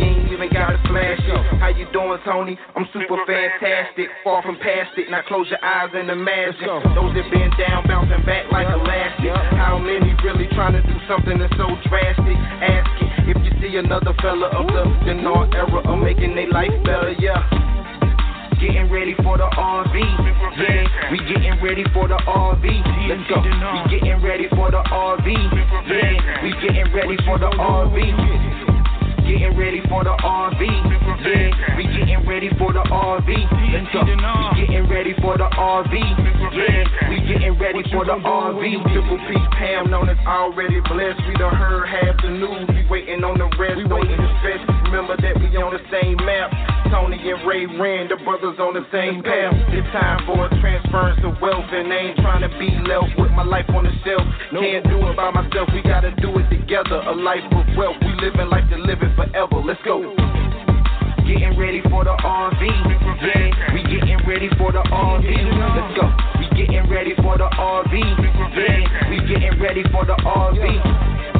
you ain't even gotta flash it. How you doing, Tony? I'm super fantastic, far from past it. Now close your eyes and imagine those that been down, bouncing back like elastic. How many really trying to do something that's so drastic? Ask it if you see another fella of the dinar era of making their life better, yeah. Getting ready for the RV, yeah. We getting ready for the RV. Let's go. We getting ready for the RV, yeah. We getting ready for the RV. Getting ready for the RV, yeah. We getting ready for the RV. Let's. We getting ready for the RV, yeah. We getting ready for the RV. Triple P Pam known as already blessed. We done heard half the news. We waiting on the rest. We waiting to stretch. Remember that we on the same map. Tony and Ray Rand, the brothers on the same path. It's time for a transference of wealth, and I ain't trying to be left with my life on the shelf. Can't do it by myself, we gotta do it together. A life of wealth, we living life to live it forever. Let's go. Getting ready for the RV, yeah. We getting ready for the RV. Let's go. We getting ready for the RV, yeah. We getting ready for the RV.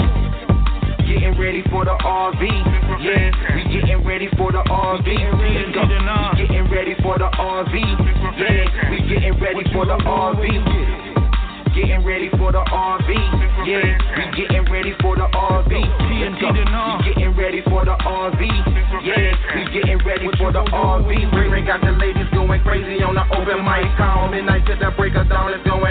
Getting ready for the RV, yeah. We getting ready for the RV. Let's go. We getting ready for the RV, yeah. We getting ready for the RV. Getting ready for the RV, yeah. We getting ready for the RV. Let's go. We getting ready for the RV, yeah. We getting ready for the RV. Ray got the ladies going crazy on the open mic call. Midnight to the break of dawn is going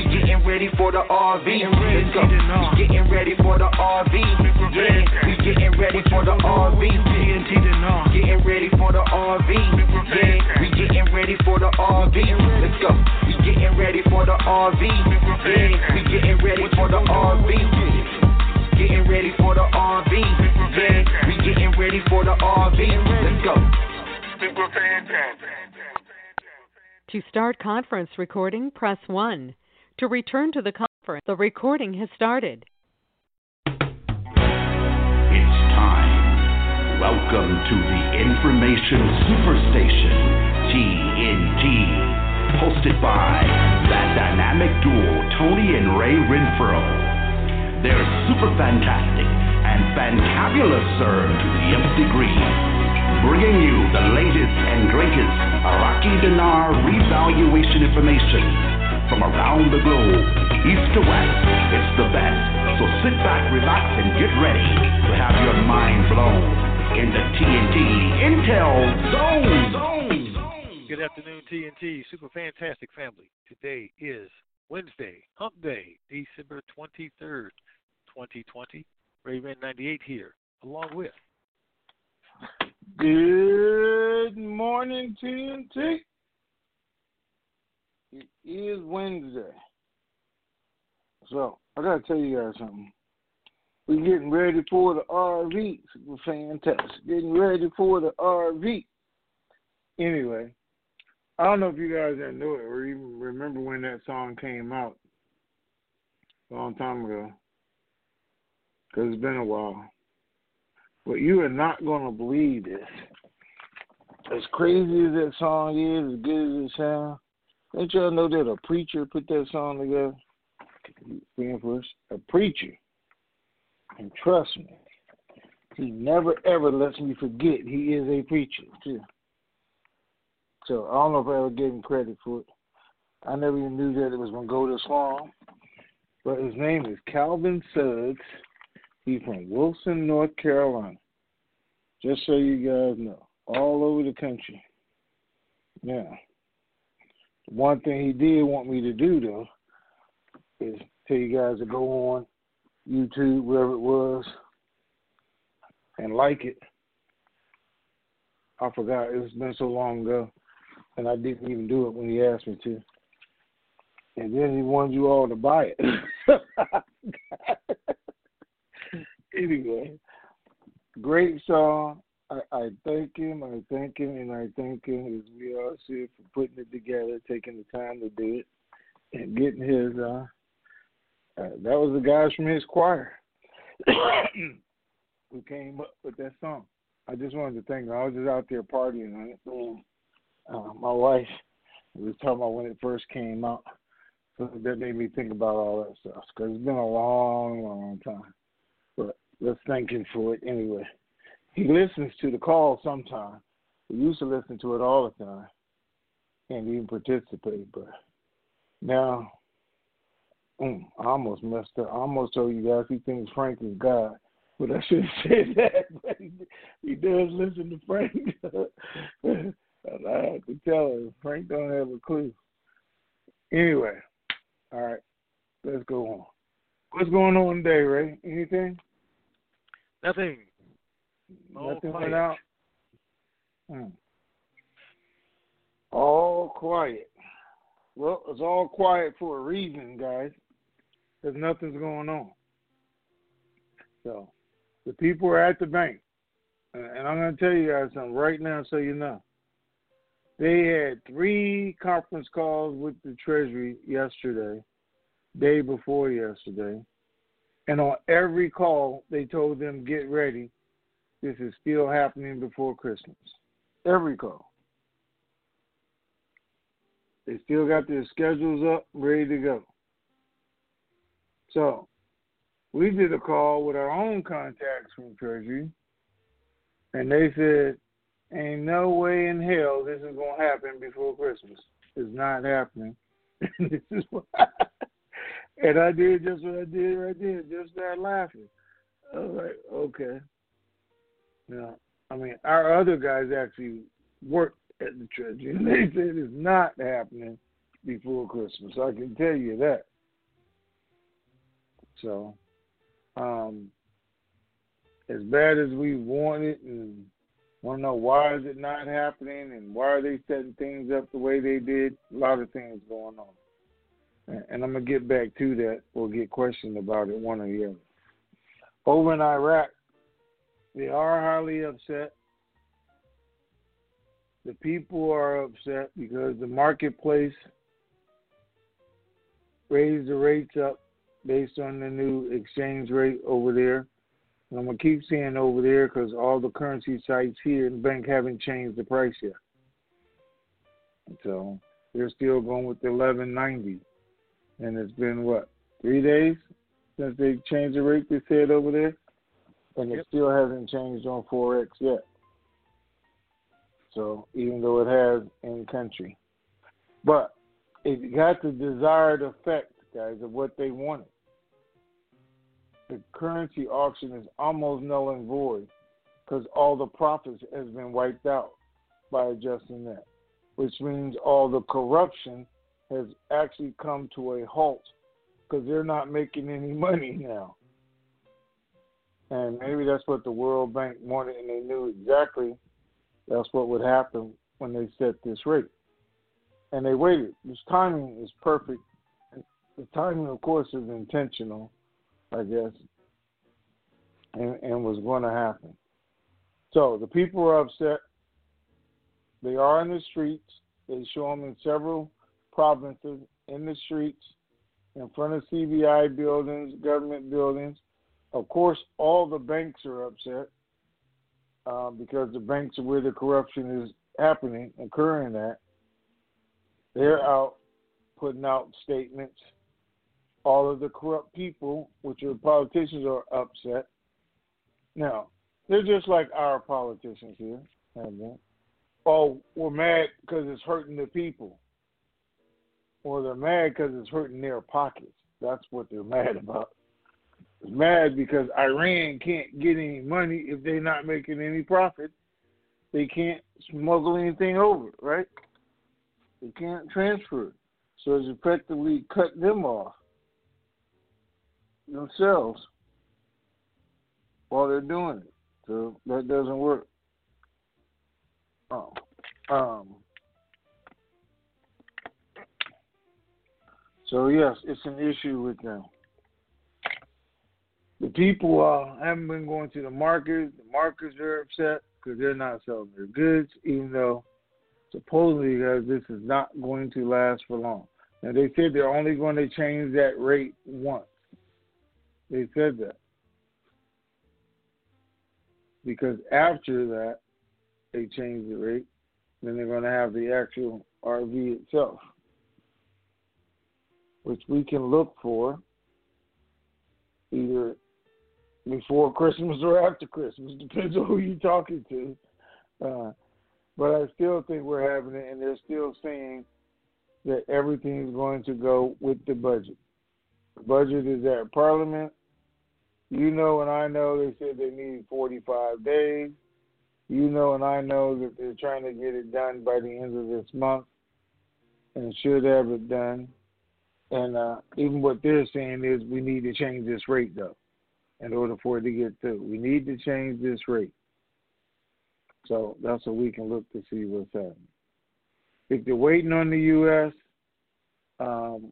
ready for the RV. Let's go. We getting ready for the RV, yeah. We getting ready for the RV. Getting ready for the RV, yeah. We getting ready for the RV. Let's go. We getting ready for the RV, yeah. We getting ready for the RV. Getting ready for the RV, yeah. We getting ready for the RV. Let's go. To start conference recording, press 1. To return to the conference, the recording has started. It's time. Welcome to the Information Superstation, TNT. Hosted by that dynamic duo, Tony and Ray Renfro. They're super fantastic and fantabulous, sir, to the nth degree. Bringing you the latest and greatest Iraqi dinar revaluation information from around the globe, east to west. It's the best. So sit back, relax, and get ready to have your mind blown in the TNT Intel Zone. Zone. Good afternoon, TNT Super Fantastic Family. Today is Wednesday, Hump Day, December 23rd, 2020. Raven 98 here, along with. Good morning. morning, TNT. Is Wednesday. So, I got to tell you guys something. We're getting ready for the RV. We're fantastic. Getting ready for the RV. Anyway, I don't know if you guys ever knew it or even remember when that song came out. A long time ago. Because it's been a while. But you are not going to believe this. As crazy as that song is, as good as it sounds, don't y'all know that a preacher put that song together? Being first, a preacher. And trust me, he never ever lets me forget he is a preacher too. So I don't know if I ever gave him credit for it. I never even knew that it was gonna go this long. But his name is Calvin Suggs. He's from Wilson, North Carolina. Just so you guys know. All over the country. Yeah. One thing he did want me to do though is tell you guys to go on YouTube, wherever it was, and like it. I forgot. It's been so long ago, and I didn't even do it when he asked me to. And then he wanted you all to buy it. anyway, great song. I, thank him. I thank him, and I thank him as we all see for putting it together, taking the time to do it, and getting his. Uh, uh, that was the guys from his choir who came up with that song. I just wanted to thank them. I was just out there partying on. Uh, my wife was talking about when it first came out. So that made me think about all that stuff because it's been a long, long time. But let's thank him for it anyway. He listens to the call sometimes. He used to listen to it all the time and even participate, but now mm, I almost messed up. I almost told you guys he thinks Frank is God, but I should have said that. But he, does listen to Frank. I have to tell him Frank don't have a clue. Anyway, all right, let's go on. What's going on today, Ray? Anything? Nothing. All Nothing quiet. went out. Hmm. All quiet. Well, it's all quiet for a reason, guys, because nothing's going on. So, the people are at the bank, and I'm going to tell you guys something right now, so you know. They had three conference calls with the Treasury yesterday, day before yesterday, and on every call they told them get ready. This is still happening before Christmas. Every call. They still got their schedules up, ready to go. So, we did a call with our own contacts from Treasury, and they said Ain't no way in hell this is gonna happen before Christmas. It's not happening. and I did just what I did right there, just start laughing. I was like, okay. Now, I mean, our other guys actually worked at the church, and they said it's not happening before Christmas. I can tell you that. So, um, as bad as we want it and want to know why is it not happening and why are they setting things up the way they did? A lot of things going on. And, and I'm to get back to that or get questioned about it, one or the other. Over in Iraq, they are highly upset. The people are upset because the marketplace raised the rates up based on the new exchange rate over there. And I'm gonna keep saying over there because all the currency sites here in the bank haven't changed the price yet. So they're still going with the 1190, and it's been what three days since they changed the rate they said over there, and yep. it still hasn't changed on forex yet. So even though it has in country, but it got the desired effect, guys, of what they wanted the currency auction is almost null and void because all the profits has been wiped out by adjusting that, which means all the corruption has actually come to a halt because they're not making any money now. And maybe that's what the World Bank wanted, and they knew exactly that's what would happen when they set this rate. And they waited. This timing is perfect. The timing, of course, is intentional, I guess, and, and was going to happen. So the people are upset. They are in the streets. They show them in several provinces in the streets, in front of CBI buildings, government buildings. Of course, all the banks are upset uh, because the banks are where the corruption is happening, occurring at. They're out putting out statements. All of the corrupt people, which are politicians, are upset. Now, they're just like our politicians here. Oh, we're mad because it's hurting the people. Or they're mad because it's hurting their pockets. That's what they're mad about. Mad because Iran can't get any money if they're not making any profit. They can't smuggle anything over, right? They can't transfer. So it's effectively cut them off themselves while they're doing it. So that doesn't work. Oh. Um, so yes, it's an issue with them. The people uh, haven't been going to the markets. The markets are upset because they're not selling their goods, even though supposedly because this is not going to last for long. Now they said they're only going to change that rate once. They said that because after that they change the rate, then they're going to have the actual RV itself, which we can look for either before Christmas or after Christmas. Depends on who you're talking to. Uh, but I still think we're having it, and they're still saying that everything is going to go with the budget. The budget is at Parliament. You know, and I know they said they need 45 days. You know, and I know that they're trying to get it done by the end of this month and should have it done. And uh, even what they're saying is we need to change this rate, though in order for it to get through. We need to change this rate. So that's what we can look to see what's happening. If they're waiting on the U.S., um,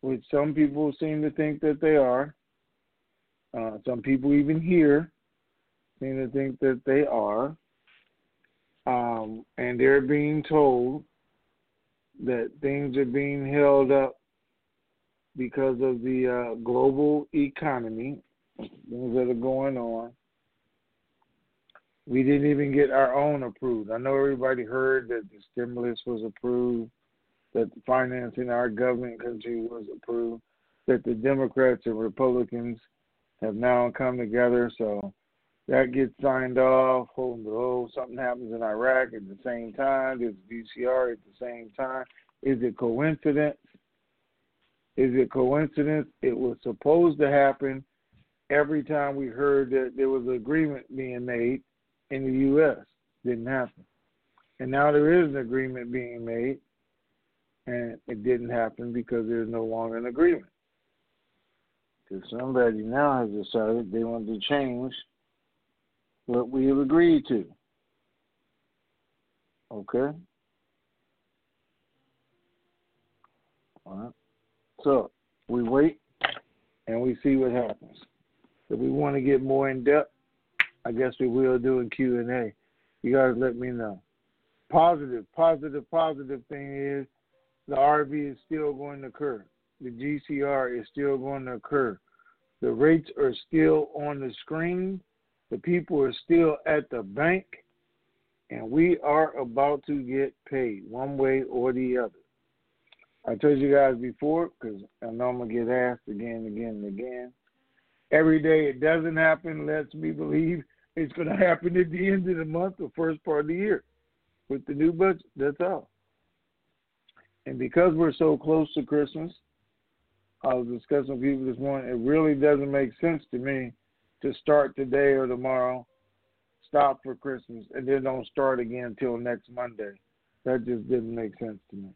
which some people seem to think that they are, uh, some people even here seem to think that they are, um, and they're being told that things are being held up because of the uh, global economy, things that are going on. We didn't even get our own approved. I know everybody heard that the stimulus was approved, that the financing our government country was approved, that the Democrats and Republicans have now come together. So that gets signed off. Oh, something happens in Iraq at the same time. There's GCR at the same time. Is it coincidence? Is it coincidence? It was supposed to happen every time we heard that there was an agreement being made in the U.S. Didn't happen. And now there is an agreement being made, and it didn't happen because there's no longer an agreement. Because somebody now has decided they want to change what we have agreed to. Okay? All right. So we wait and we see what happens. If we want to get more in depth, I guess we will do in Q and A. You guys let me know. Positive, positive, positive thing is the RV is still going to occur. The GCR is still going to occur. The rates are still on the screen. The people are still at the bank. And we are about to get paid one way or the other. I told you guys before, because I know I'm going to get asked again and again and again. Every day it doesn't happen lets me believe it's going to happen at the end of the month or first part of the year with the new budget. That's all. And because we're so close to Christmas, I was discussing with people this morning, it really doesn't make sense to me to start today or tomorrow, stop for Christmas, and then don't start again until next Monday. That just didn't make sense to me.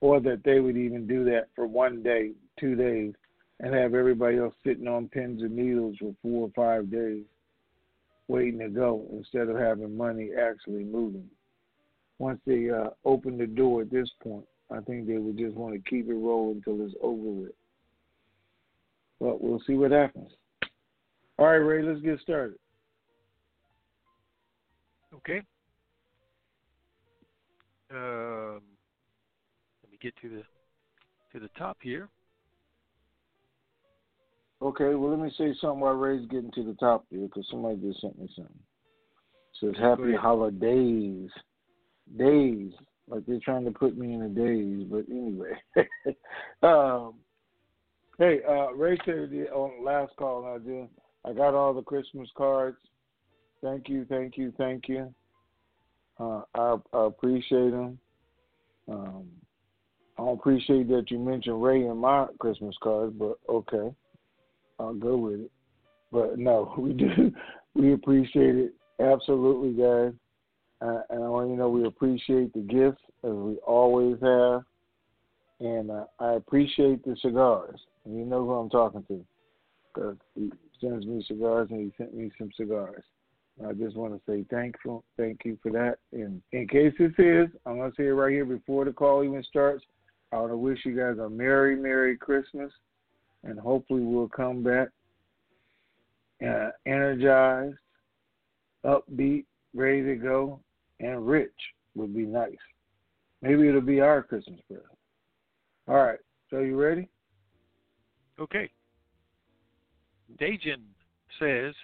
Or that they would even do that for one day, two days, and have everybody else sitting on pins and needles for four or five days. waiting to go instead of having money actually moving. Once they uh, open the door at this point, I think they would just want to keep it rolling until it's over with. But we'll see what happens. All right, Ray, let's get started. Okay. Um, get to the to the top here. Okay, well, let me say something while Ray's getting to the top here because somebody just sent me something. It says happy holidays. Days. Like they're trying to put me in a daze, but anyway. um, hey, uh, Ray said on last call I did, I got all the Christmas cards. Thank you, thank you, thank you. Uh, I, I appreciate them. Um, I don't appreciate that you mentioned Ray in my Christmas cards, but okay. I'll go with it. But no, we do. We appreciate it absolutely, guys. Uh, and I want you to know we appreciate the gifts as we always have. And uh, I appreciate the cigars. And you know who I'm talking to because he sends me cigars and he sent me some cigars. I just want to say thank you, thank you for that. And in case this is, I'm going to say it right here before the call even starts. I want to wish you guys a merry, merry Christmas and hopefully we'll come back uh, energized, upbeat, ready to go, and rich would be nice. Maybe it'll be our Christmas present. All right, so you ready? Okay. Dajin says,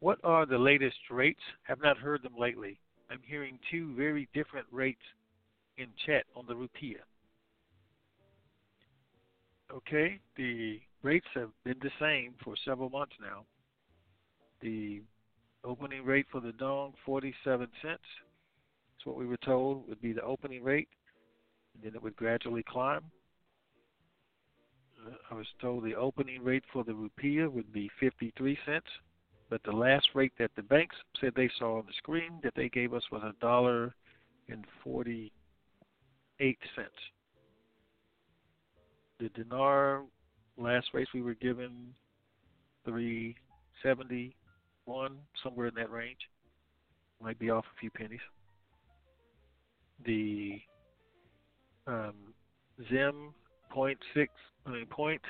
What are the latest rates? Have not heard them lately. I'm hearing two very different rates in chat on the rupiah. Okay, the rates have been the same for several months now. The opening rate for the dong, 47 cents. That's what we were told would be the opening rate, and then it would gradually climb. Uh, I was told the opening rate for the rupiah would be 53 cents, but the last rate that the banks said they saw on the screen that they gave us was a dollar and 48 cents. The dinar last race we were given 371 somewhere in that range. Might be off a few pennies. The um, zim point six i mean point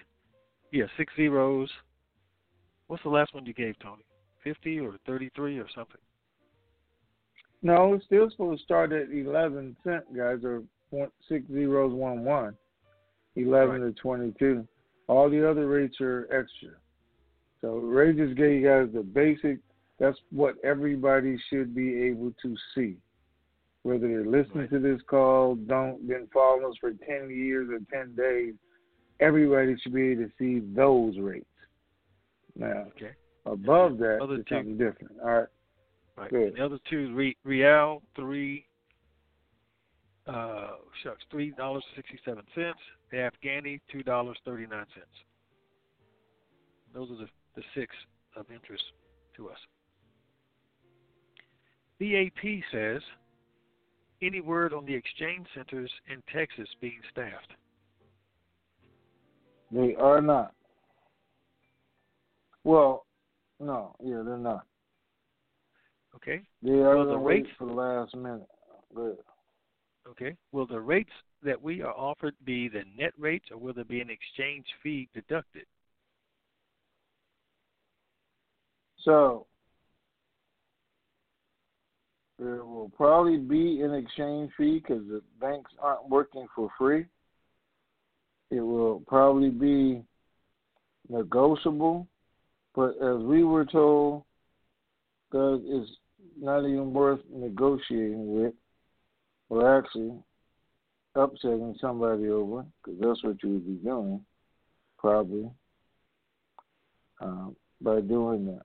yeah six zeros. What's the last one you gave tony? 50 or 33 or something? No it's still supposed to start at 11 cent guys or six zeros one one 11 right. to 22. All the other rates are extra. So Ray just gave you guys the basic. That's what everybody should be able to see. Whether they're listening right. to this call, don't been following us for 10 years or 10 days, everybody should be able to see those rates. Now, okay. above that, it's something different. All right. Right. The other two, Re- Real, three, uh, shucks, three dollars sixty seven cents. The Afghani, two dollars thirty nine cents. Those are the, the six of interest to us. BAP says, any word on the exchange centers in Texas being staffed? They are not. Well, no, yeah, they're not. Okay. They are well, the rates for the last minute. Good. Okay. Will the rates that we are offered be the net rates, or will there be an exchange fee deducted? So there will probably be an exchange fee because the banks aren't working for free. It will probably be negotiable, but as we were told, it's not even worth negotiating with or actually upsetting somebody over, because that's what you would be doing, probably, um, by doing that.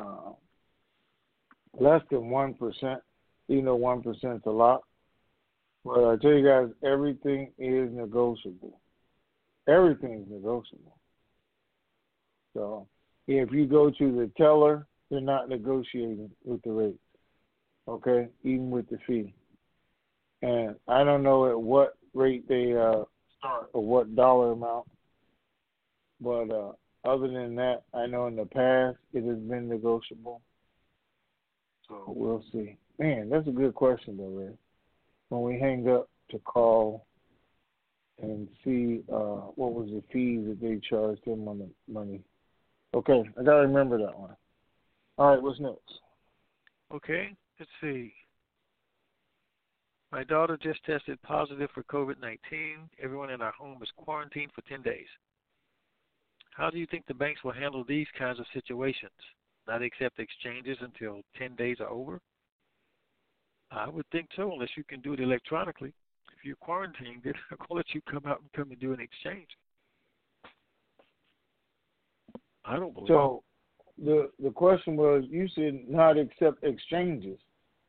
Uh, less than 1%, even though 1% is a lot. But I tell you guys, everything is negotiable. Everything is negotiable. So if you go to the teller, they're not negotiating with the rate okay, even with the fee. And I don't know at what rate they uh, start or what dollar amount, but uh, other than that, I know in the past it has been negotiable. So we'll see. Man, that's a good question though, Ray. When we hang up to call and see uh, what was the fees that they charged him on the money. Okay, I gotta remember that one. All right, what's next? Okay, let's see. My daughter just tested positive for COVID 19. Everyone in our home is quarantined for 10 days. How do you think the banks will handle these kinds of situations? Not accept exchanges until 10 days are over? I would think so, unless you can do it electronically. If you're quarantined, they're not going to let you come out and come and do an exchange. I don't believe So the the question was you said not accept exchanges.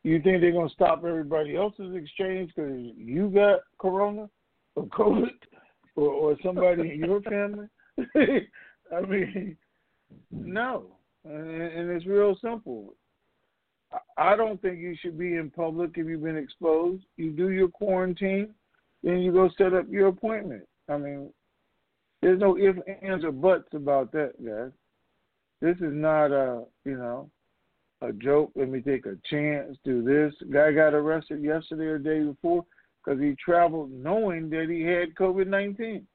You think they're gonna stop everybody else's exchange because you got corona or COVID or, or somebody in your family? I mean, no, and, and it's real simple. I- I don't think you should be in public if you've been exposed. You do your quarantine, then you go set up your appointment. I mean, there's no ifs, ands, or buts about that, guys. This is not a, you know, a joke. Let me take a chance. Do this. Guy got arrested yesterday or day before because he traveled knowing that he had COVID nineteen.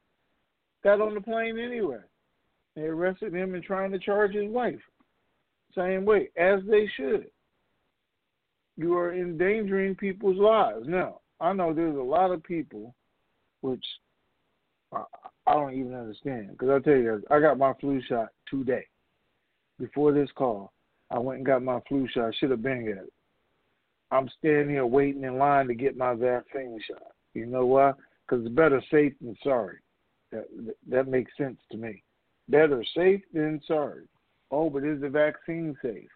Got on the plane anyway. They arrested him and trying to charge his wife. Same way, as they should. You are endangering people's lives. Now, I know there's a lot of people, which I I don't even understand. Because I tell you, I got my flu shot today. Before this call, I went and got my flu shot. I should have been at it. I'm standing here waiting in line to get my vaccine shot. You know why? Because it's better safe than sorry. That that makes sense to me. Better safe than sorry. Oh, but is the vaccine safe?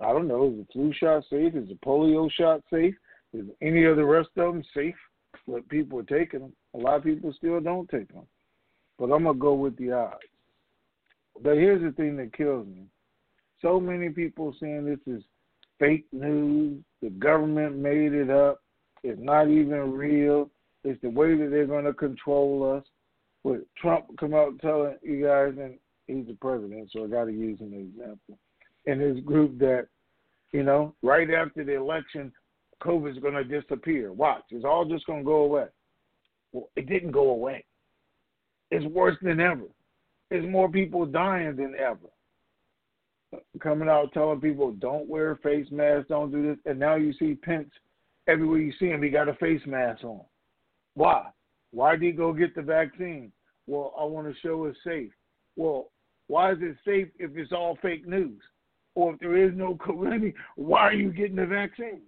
I don't know. Is the flu shot safe? Is the polio shot safe? Is any of the rest of them safe? But people are taking them. A lot of people still don't take them. But I'm gonna go with the odds. But here's the thing that kills me. So many people saying this is fake news. The government made it up. It's not even real. It's the way that they're going to control us. With Trump come out telling you guys, and he's the president, so I got to use an example. And his group that, you know, right after the election, COVID's going to disappear. Watch, it's all just going to go away. Well, it didn't go away. It's worse than ever. There's more people dying than ever. Coming out telling people don't wear face masks, don't do this, and now you see Pence everywhere you see him, he got a face mask on. Why? Why did he go get the vaccine? Well, I want to show it's safe. Well, why is it safe if it's all fake news? Or if there is no corona, why are you getting the vaccine?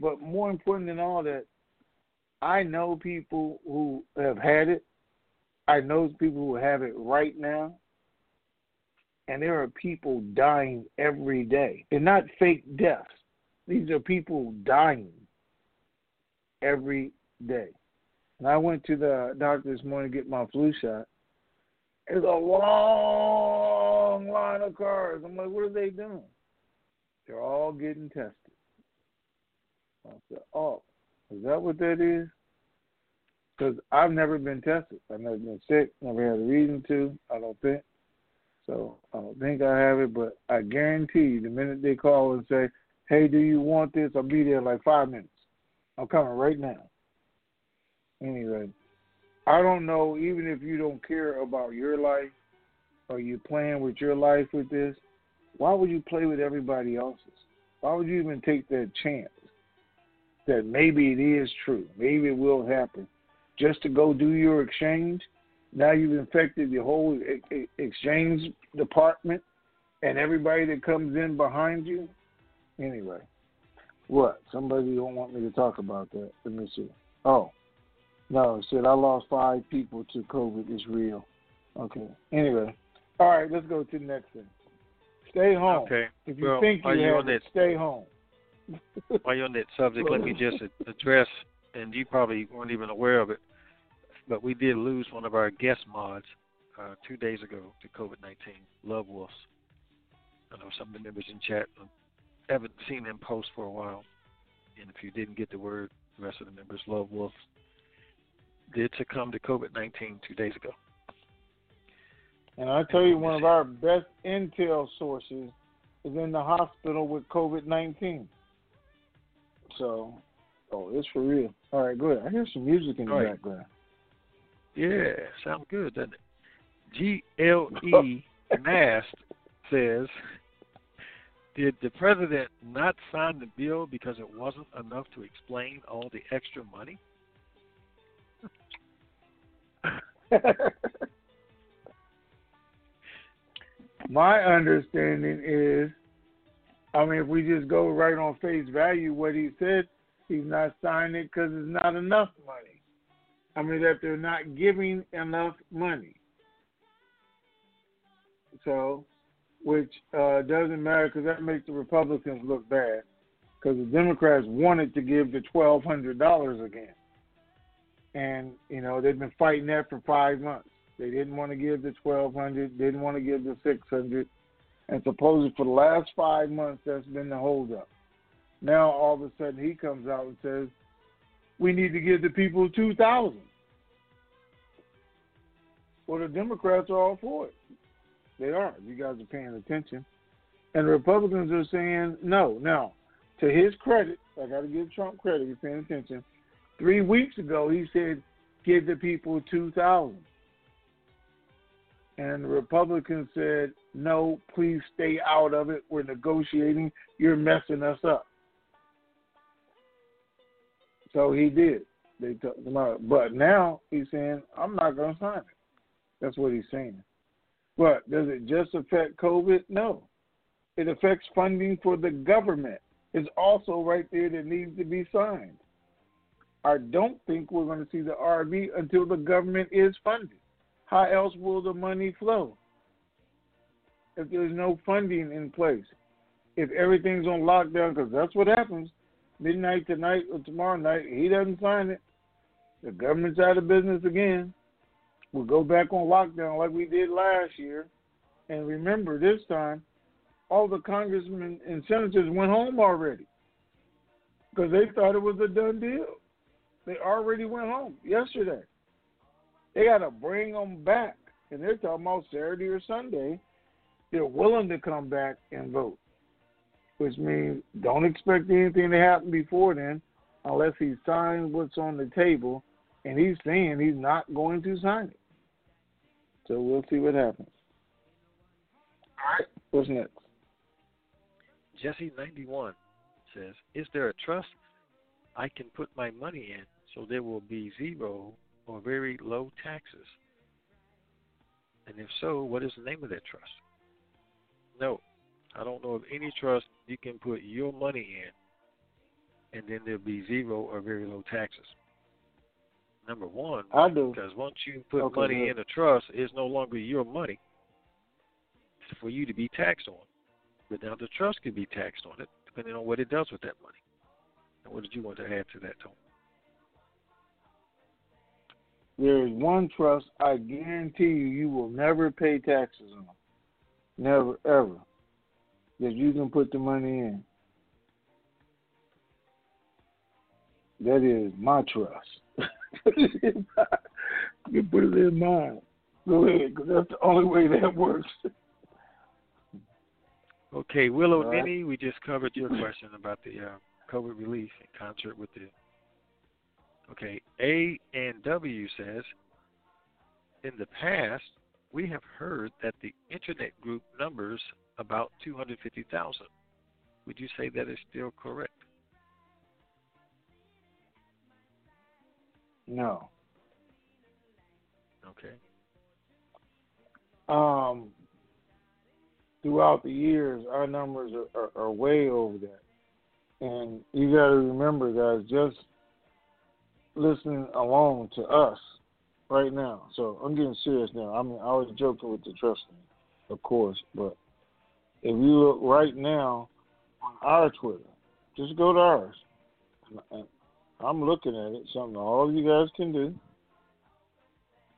But more important than all that, I know people who have had it. I know people who have it right now. And there are people dying every day. They're not fake deaths. These are people dying every day. And I went to the doctor this morning to get my flu shot. There's a long line of cars. I'm like, what are they doing? They're all getting tested. I said, oh, is that what that is? Because I've never been tested. I've never been sick, never had a reason to, I don't think. So I don't think I have it, but I guarantee you, the minute they call and say, hey, do you want this? I'll be there in like five minutes. I'm coming right now. Anyway, I don't know, even if you don't care about your life or you playing with your life with this, why would you play with everybody else's? Why would you even take that chance that maybe it is true, maybe it will happen, just to go do your exchange? Now you've infected the whole exchange department and everybody that comes in behind you. Anyway, what? Somebody don't want me to talk about that. Let me see. Oh, no, it said I lost five people to COVID. It's real. Okay. Anyway, all right. Let's go to the next thing. Stay home. Okay. If you well, think you are you have on it, that? stay home. While you're on that subject, let me just address, and you probably weren't even aware of it, but we did lose one of our guest mods uh, two days ago to COVID 19, Love Wolves. I know some of the members in chat haven't seen them post for a while. And if you didn't get the word, the rest of the members, Love Wolves, did succumb to COVID 19 two days ago. And I tell you, one of our best intel sources is in the hospital with COVID 19. So, oh, it's for real. All right, go ahead. I hear some music in the Right. background. Yeah, sounds good, doesn't it? G L E Nast says, Did the president not sign the bill because it wasn't enough to explain all the extra money? My understanding is, I mean, if we just go right on face value, what he said, he's not signing it because it's not enough money. I mean, that they're not giving enough money. So, which uh, doesn't matter because that makes the Republicans look bad because the Democrats wanted to give the twelve hundred dollars again, and you know they've been fighting that for five months. They didn't want to give the twelve hundred, didn't want to give the six hundred, and supposedly for the last five months that's been the holdup. Now all of a sudden he comes out and says, "We need to give the people two thousand. Well, the Democrats are all for it. They are. You guys are paying attention, and the Republicans are saying no. Now, to his credit, I got to give Trump credit. He's paying attention. Three weeks ago, he said, "Give the people two thousand. And the Republicans said, no, please stay out of it. We're negotiating. You're messing us up. So he did. They took him out. But now he's saying, I'm not going to sign it. That's what he's saying. But does it just affect COVID? No. It affects funding for the government. It's also right there that needs to be signed. I don't think we're going to see the RV until the government is funded. How else will the money flow? If there's no funding in place, if everything's on lockdown, because that's what happens, midnight tonight or tomorrow night, he doesn't sign it. The government's out of business again. We'll go back on lockdown like we did last year. And remember, this time, all the congressmen and senators went home already because they thought it was a done deal. They already went home yesterday. They got to bring them back. And they're talking about Saturday or Sunday. They're willing to come back and vote, which means don't expect anything to happen before then unless he signs what's on the table. And he's saying he's not going to sign it. So we'll see what happens. All right. What's next? Jesse91 says, Is there a trust I can put my money in so there will be zero or very low taxes? And if so, what is the name of that trust? No, I don't know of any trust you can put your money in and then there'll be zero or very low taxes. Number one, I do. because once you put Okay, money good. in a trust, it's no longer your money. For you to be taxed on. But now the trust can be taxed on it, depending on what it does with that money. And what did you want to add to that, Tom? There is one trust I guarantee you you will never pay taxes on. Never, ever. That you can put the money in. That is my trust. you put it in mine. Go ahead, because that's the only way that works. Okay, Willow All right. We just covered your question about the uh, COVID relief in concert with the. Okay, A and W says, in the past, we have heard that the internet group numbers about 250,000. Would you say that is still correct? No. Okay. Um, throughout the years, our numbers are, are, are way over that. And you got to remember, guys, just listening alone to us right now. So I'm getting serious now. I mean, I was joking with the trust of course, but if you look right now on our Twitter, just go to ours. I'm looking at it. Something all you guys can do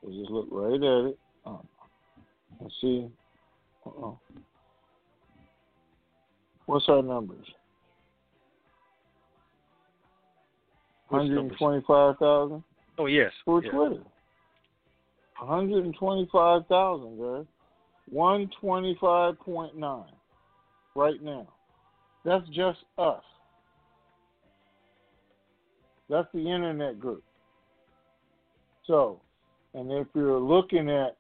is just look right at it. Um, and see. Uh-oh. What's our numbers? Which Hundred and numbers? twenty-five thousand Oh yes. for yeah. Twitter. One hundred and twenty-five thousand, guys. 125.9 right now. That's just us. That's the internet group. So, and if you're looking at,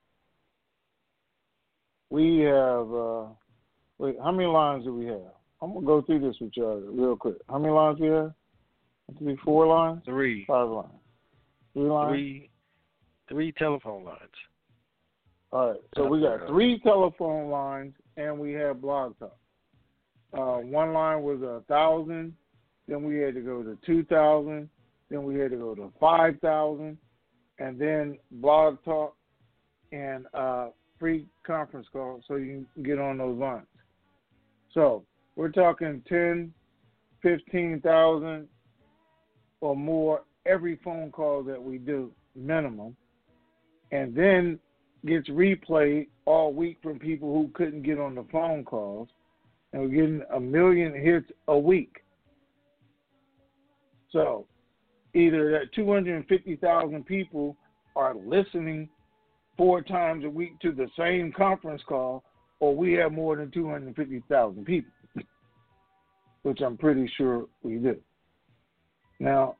we have, uh, wait, how many lines do we have? I'm gonna go through this with y'all real quick. How many lines we have? Three, four lines? Three. Five lines. Three lines? Three three telephone lines. All right. So we got three telephone lines and we have blog talk. Uh, one line was a thousand, then we had to go to two thousand, then we had to go to five thousand, and then blog talk and uh, free conference call so you can get on those lines. So we're talking ten, fifteen thousand or more every phone call that we do minimum, and then gets replayed all week from people who couldn't get on the phone calls, and we're getting a million hits a week. So either that 250,000 people are listening four times a week to the same conference call, or we have more than 250,000 people, which I'm pretty sure we do. Now,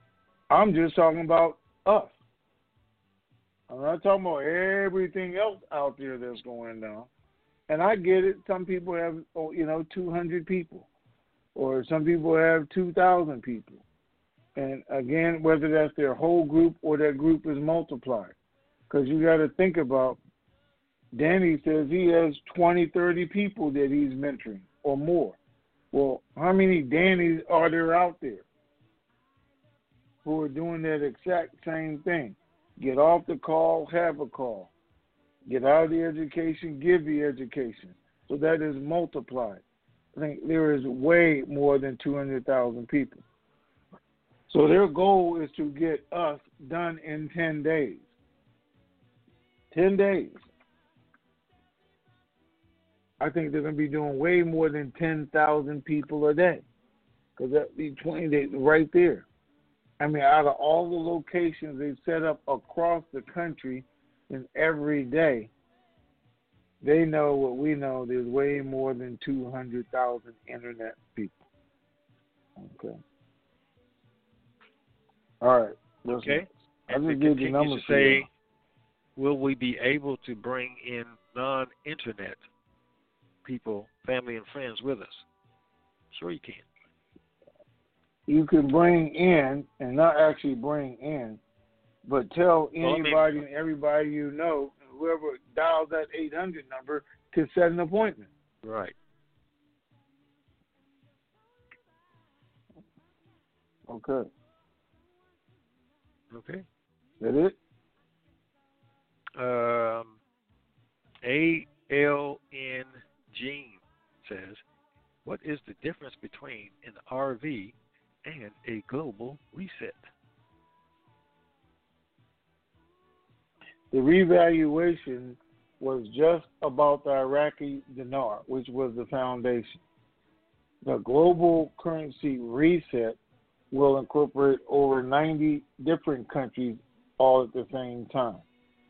I'm just talking about us. I'm not talking about everything else out there that's going down. And I get it. Some people have, oh, you know, 200 people, or some people have 2,000 people. And again, whether that's their whole group or that group is multiplied. Because you got to think about Danny says he has 20, 30 people that he's mentoring or more. Well, how many Dannys are there out there who are doing that exact same thing? Get off the call, have a call. Get out of the education, give the education. So that is multiplied. I think there is way more than 200,000 people. So their goal is to get us done in 10 days. 10 days. I think they're going to be doing way more than 10,000 people a day because that'd be 20 days right there. I mean, out of all the locations they've set up across the country and every day, they know what we know. There's way more than 200,000 internet people. Okay. All right. Listen, Okay. I just the numbers to to say, you. will we be able to bring in non-internet people, family, and friends with us? Sure, you can. You can bring in, and not actually bring in, but tell anybody and everybody you know, whoever dials that 800 number, to set an appointment. Right. Okay. Okay. That it? Um, A L N Jean says, "What is the difference between an RV and a global reset?" The revaluation was just about the Iraqi dinar, which was the foundation. The global currency reset will incorporate over 90 different countries all at the same time.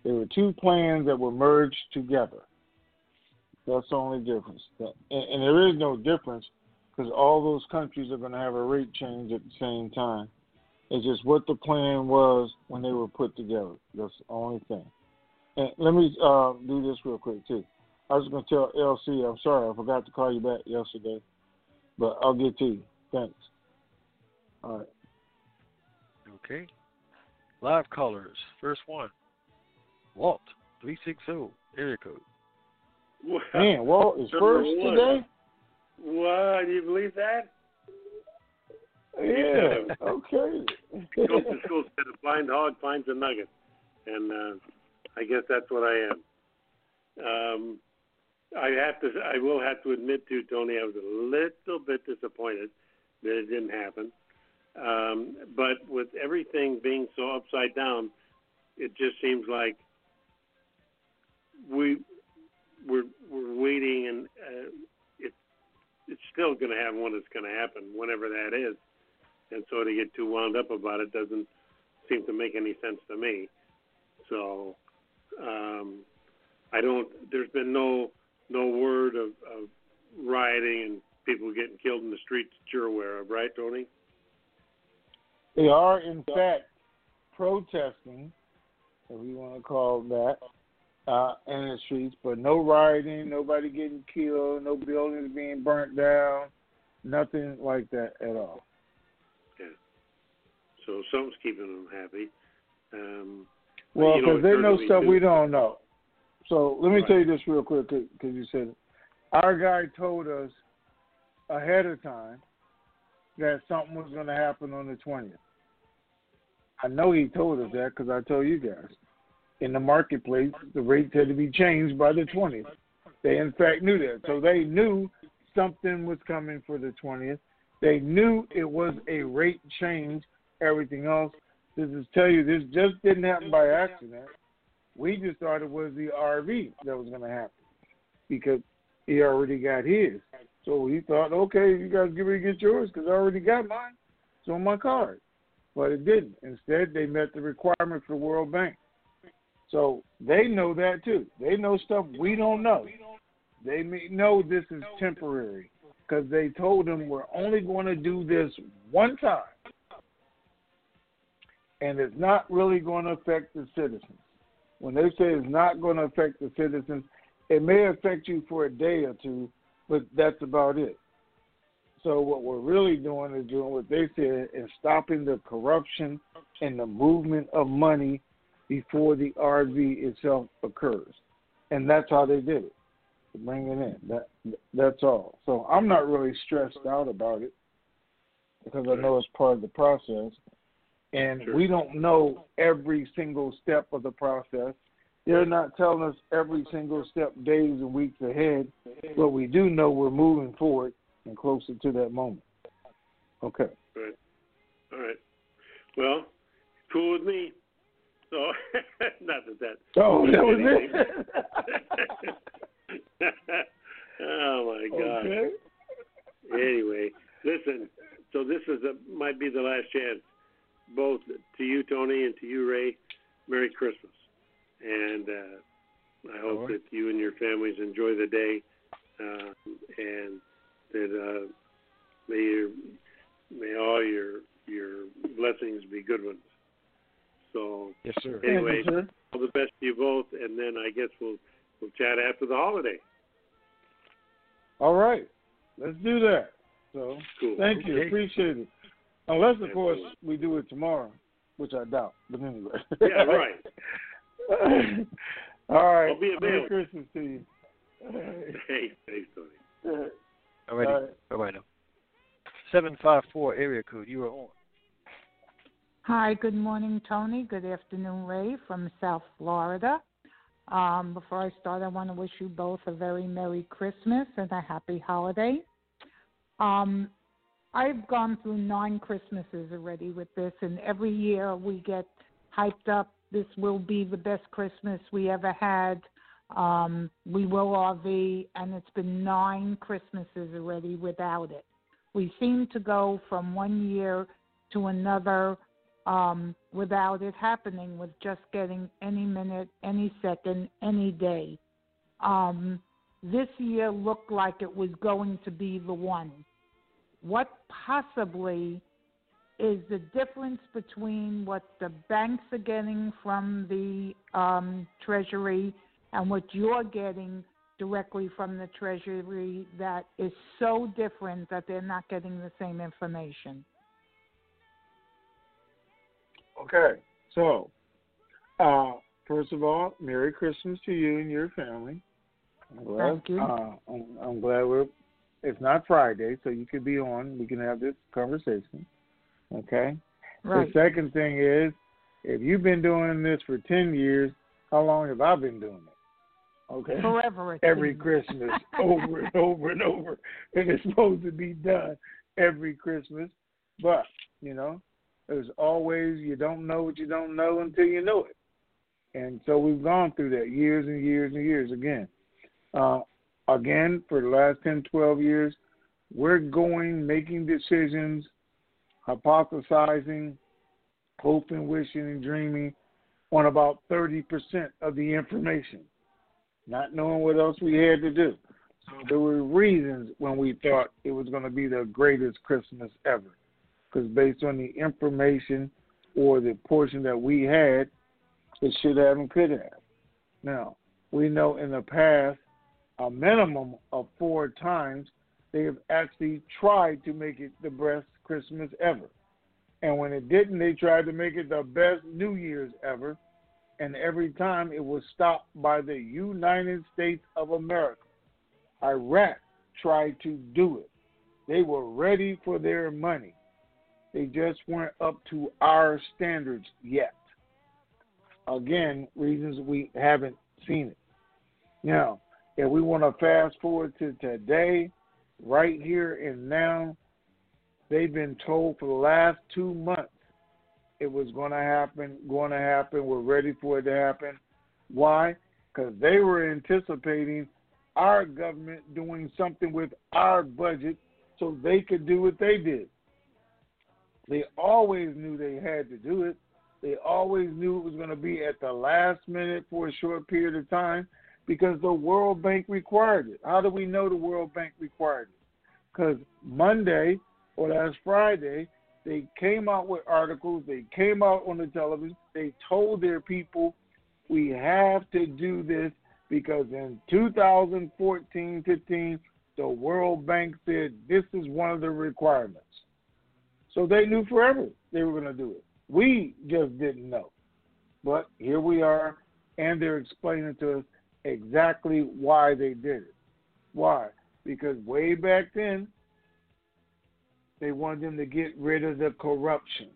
There were two plans that were merged together. That's the only difference. And, and there is no difference because all those countries are going to have a rate change at the same time. It's just what the plan was when they were put together. That's the only thing. And let me uh, do this real quick too. I was going to tell LC. I'm sorry, I forgot to call you back yesterday, but I'll get to you. Thanks. All right. Okay. Live callers. First one. Walt, 360, area code. Well, Man, Walt is Number first one. today. What? Do you believe that? Yeah. Okay. Goes to school said a blind hog finds a nugget, and uh, I guess that's what I am. Um, I have to. I will have to admit to Tony, I was a little bit disappointed that it didn't happen. Um, but with everything being so upside down, it just seems like we we're we're waiting, and uh, it it's still going to happen when it's going to happen, whenever that is. And so to get too wound up about it doesn't seem to make any sense to me. So um, I don't. There's been no no word of, of rioting and people getting killed in the streets that you're aware of, right, Tony? They are, in fact, protesting, if we want to call that, uh, in the streets, but no rioting, nobody getting killed, no buildings being burnt down, nothing like that at all. Yeah. So something's keeping them happy. Um, Well, because they know occurred to me stuff we don't know. So let me Right. tell you this real quick, because you said it. our guy told us ahead of time that something was going to happen on the twentieth. I know he told us that because I told you guys. In the marketplace, the rates had to be changed by the twentieth. They in fact knew that, so they knew something was coming for the twentieth. They knew it was a rate change. Everything else this is tell you this just didn't happen by accident. We just thought it was the RV that was going to happen because he already got his. So he thought, okay, you guys get ready to get yours because I already got mine. It's on my card. But it didn't. Instead, they met the requirement for World Bank. So they know that too. They know stuff we don't know. They know this is temporary because they told them we're only going to do this one time and it's not really going to affect the citizens. When they say it's not going to affect the citizens, it may affect you for a day or two, but that's about it. So what we're really doing is doing what they said is stopping the corruption and the movement of money before the RV itself occurs, and that's how they did it. Bring it in. That that's all. So I'm not really stressed out about it because I know it's part of the process and Sure. we don't know every single step of the process. They're not telling us every single step days and weeks ahead, but we do know we're moving forward and closer to that moment. Okay. Right. All right. Well, cool with me. So, not that that. Oh, that was it. oh my God. okay. Anyway, listen. So this is a, might be the last chance, both to you, Tony, and to you, Ray. Merry Christmas, and uh, I hope All right. that you and your families enjoy the day, uh, and that uh, may your, may all your your blessings be good ones. So Yes, sir. Anyway. Thank you, sir. all the best to you both, and then I guess we'll we'll chat after the holiday. All right. Let's do that. So Cool. thank you. Okay. Appreciate it. Unless of course we do it tomorrow, which I doubt. But anyway. Yeah, right. All right. I'll be Merry available. Christmas to you. All right. Hey, thanks, Tony. All righty. All right. Bye bye now. 754 area code. You are on. Hi, good morning, Tony. Good afternoon, Ray from South Florida. Um, before I start, I want to wish you both a very Merry Christmas and a Happy Holiday. Um, I've gone through nine Christmases already with this, and every year we get hyped up. This will be the best Christmas we ever had. Um, we will RV, and it's been nine Christmases already without it. We seem to go from one year to another um, without it happening, with just getting any minute, any second, any day. Um, this year looked like it was going to be the one. What possibly is the difference between what the banks are getting from the um, Treasury and what you're getting directly from the Treasury that is so different that they're not getting the same information? Okay. So, uh, first of all, Merry Christmas to you and your family. I'm glad, Thank you. Uh, I'm, I'm glad we're. It's not Friday, so you could be on. We can have this conversation. Okay. Right. The second thing is, if you've been doing this for ten years, how long have I been doing it? Okay. Forever. Every. Christmas, over and over and over, and it's supposed to be done every Christmas. But you know, there's always you don't know what you don't know until you know it, and so we've gone through that years and years and years again. Uh, again, for the last 10, 12 years, we're going making decisions, hypothesizing, hoping, wishing, and dreaming on about 30% of the information. not knowing what else we had to do. So there were reasons when we thought it was going to be the greatest Christmas ever. Because based on the information or the portion that we had, it should have and could have. Now, we know in the past, a minimum of four times, they have actually tried to make it the best Christmas ever. And when it didn't, they tried to make it the best New Year's ever. And every time it was stopped by the United States of America. Iraq tried to do it. They were ready for their money. They just weren't up to our standards yet. Again, reasons we haven't seen it. Now, if we want to fast forward to today, right here and now, they've been told for the last two months it was going to happen, going to happen. We're ready for it to happen. Why? Because they were anticipating our government doing something with our budget so they could do what they did. They always knew they had to do it. They always knew it was going to be at the last minute for a short period of time because the World Bank required it. How do we know the World Bank required it? Because Monday or last Friday, they came out with articles, they came out on the television, they told their people, we have to do this because in 2014 15, the World Bank said this is one of the requirements. So they knew forever they were going to do it. We just didn't know. But here we are, and they're explaining to us exactly why they did it. Why? Because way back then, they wanted them to get rid of the corruption.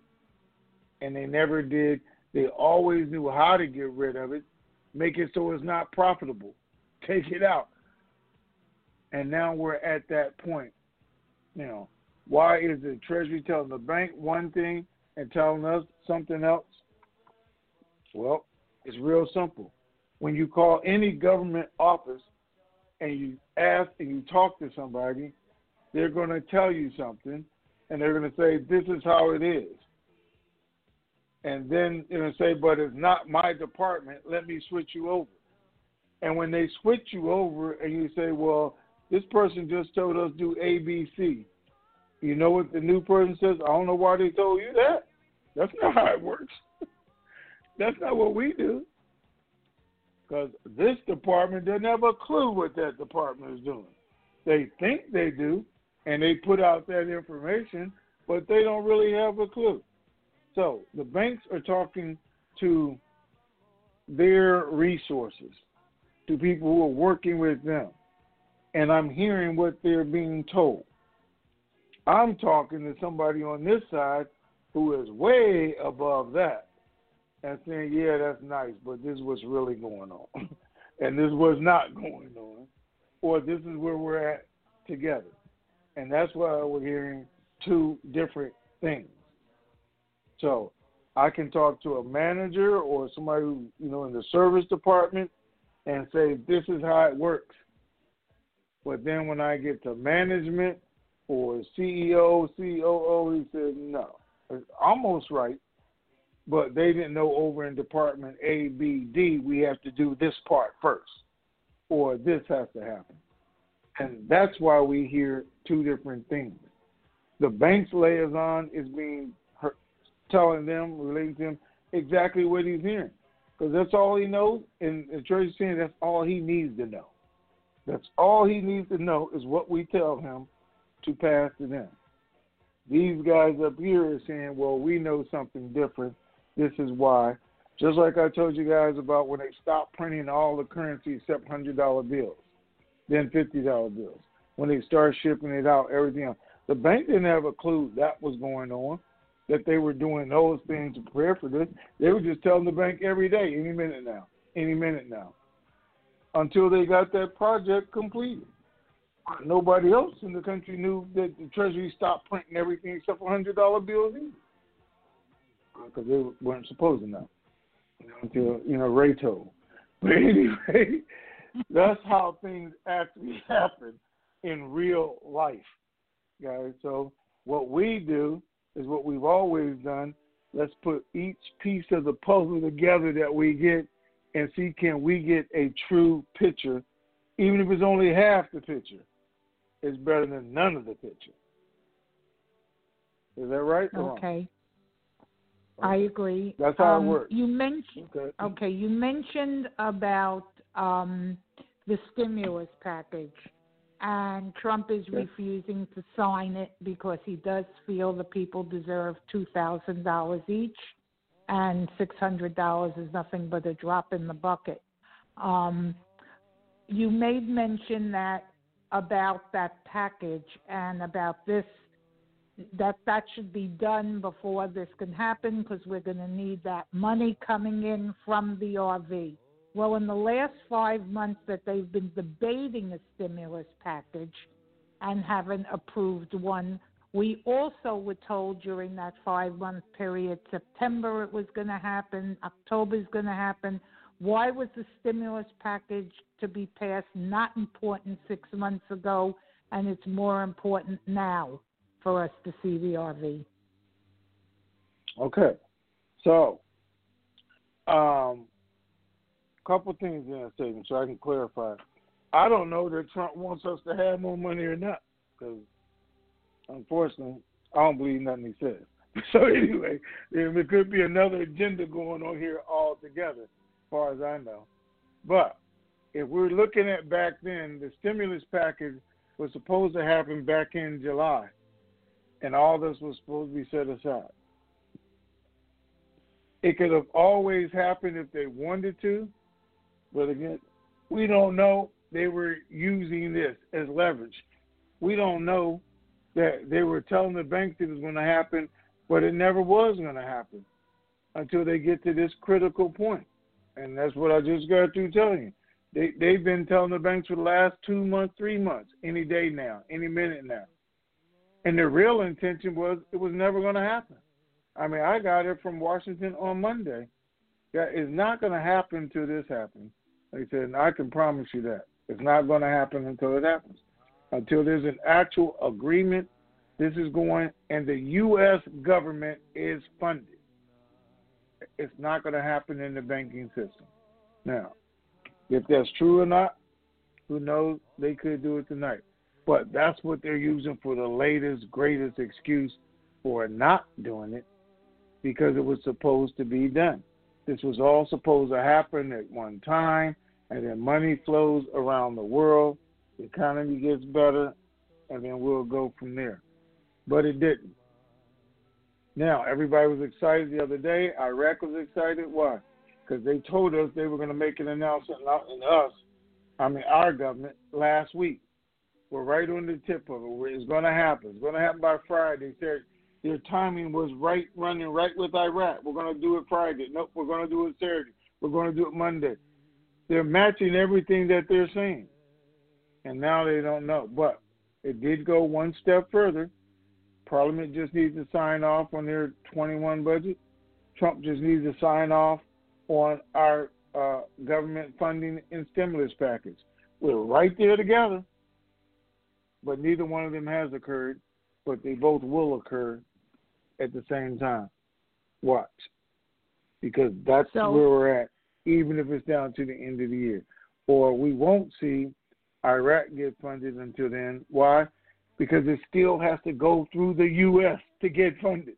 And they never did. They always knew how to get rid of it, make it so it's not profitable, take it out. And now we're at that point. You know, why is the Treasury telling the bank one thing and telling us something else? Well, it's real simple. When you call any government office and you ask and you talk to somebody, they're going to tell you something and they're going to say, This is how it is. And then they're going to say, But it's not my department. Let me switch you over. And when they switch you over and you say, Well, this person just told us do ABC, you know what the new person says? I don't know why they told you that. That's not how it works. That's not what we do. Because this department doesn't have a clue what that department is doing. They think they do, and they put out that information, but they don't really have a clue. So the banks are talking to their resources, to people who are working with them, and I'm hearing what they're being told. I'm talking to somebody on this side who is way above that and saying, yeah, that's nice, but this is what's really going on. and this was not going on. Or this is where we're at together. And that's why we're hearing two different things. So I can talk to a manager or somebody who, you know, in the service department and say, this is how it works. But then when I get to management or CEO, COO, he says, no. It's almost right, but they didn't know over in department A, B, D, we have to do this part first, or this has to happen. And that's why we hear two different things. The bank's liaison is being telling them, relating to him exactly what he's hearing, because that's all he knows. And the Treasury's saying that's all he needs to know. That's all he needs to know is what we tell him to pass to them. These guys up here are saying, well, we know something different. This is why. Just like I told you guys about when they stopped printing all the currency except $100 bills, then $50 bills. When they started shipping it out, everything else. The bank didn't have a clue that was going on, that they were doing those things to prepare for this. They were just telling the bank every day, any minute now, any minute now, until they got that project completed. Nobody else in the country knew that the Treasury stopped printing everything except for hundred dollar bills because they weren't supposed to know until you know Ray told. But anyway, that's how things actually happen in real life, guys. So what we do is what we've always done. Let's put each piece of the puzzle together that we get and see can we get a true picture, even if it's only half the picture. It's better than none of the picture. Is that right? Okay. I agree. That's how um, it works. You mentioned Okay. okay. You mentioned about um, the stimulus package, and Trump is Yes. refusing to sign it because he does feel the people deserve two thousand dollars each, and six hundred dollars is nothing but a drop in the bucket. Um, you made mention that about that package and about this that that should be done before this can happen because we're going to need that money coming in from the RV. Well, in the last five months that they've been debating a stimulus package and haven't approved one, we also were told during that five month period September it was going to happen, October is going to happen. Why was the stimulus package to be passed not important six months ago and it's more important now? For us to see the RV. Okay. So, um, couple things in that statement so I can clarify. I don't know that Trump wants us to have more money or not, because unfortunately, I don't believe nothing he says. So anyway, there could be another agenda going on here altogether, as far as I know. But if we're looking at back then, the stimulus package was supposed to happen back in July, and all this was supposed to be set aside. It could have always happened if they wanted to, but again, we don't know they were using this as leverage. We don't know that they were telling the banks it was going to happen, but it never was going to happen until they get to this critical point. And that's what I just got through telling you. They they've been telling the banks for the last two months, three months, any day now, any minute now. And the real intention was it was never going to happen. I mean, I got it from Washington on Monday. That is not going to happen until this happens. They said, and I can promise you that. It's not going to happen until it happens. Until there's an actual agreement, this is going, and the U.S. government is funded. It's not going to happen in the banking system. Now, if that's true or not, who knows? They could do it tonight. But that's what they're using for the latest, greatest excuse for not doing it because it was supposed to be done. This was all supposed to happen at one time, and then money flows around the world, the economy gets better, and then we'll go from there. But it didn't. Now, everybody was excited the other day. Iraq was excited. Why? Because they told us they were going to make an announcement, not in us, I mean, our government, last week. We're right on the tip of it. It's going to happen. It's going to happen by Friday. They said their timing was right, running right with Iraq. We're going to do it Friday. Nope, we're going to do it Saturday. We're going to do it Monday. They're matching everything that they're saying. And now they don't know. But it did go one step further. Parliament just needs to sign off on their 21 budget. Trump just needs to sign off on our uh, government funding and stimulus package. We're right there together, but neither one of them has occurred, but they both will occur at the same time. Watch. Because that's So- where we're at, even if it's down to the end of the year. Or we won't see Iraq get funded until then. Why? Because it still has to go through the U.S. to get funded.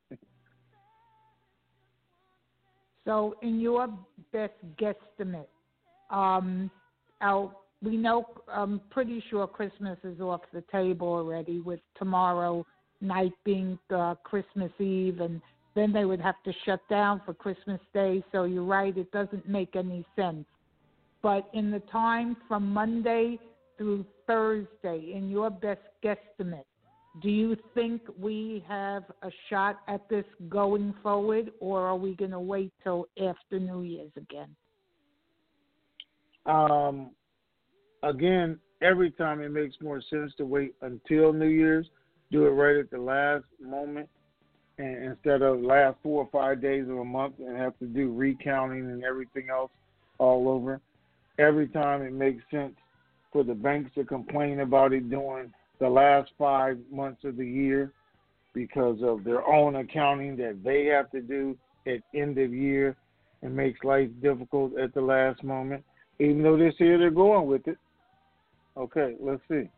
So, in your best guesstimate, um, our, we know, I'm pretty sure Christmas is off the table already, with tomorrow night being uh, Christmas Eve, and then they would have to shut down for Christmas Day. So, you're right, it doesn't make any sense. But in the time from Monday through Thursday, in your best guesstimate, do you think we have a shot at this going forward, or are we going to wait till after New Year's again? Um, again, every time it makes more sense to wait until New Year's, do it right at the last moment, and instead of last four or five days of a month and have to do recounting and everything else all over. Every time it makes sense for the banks to complain about it during the last five months of the year because of their own accounting that they have to do at end of year and makes life difficult at the last moment, even though this year they're going with it. Okay, let's see.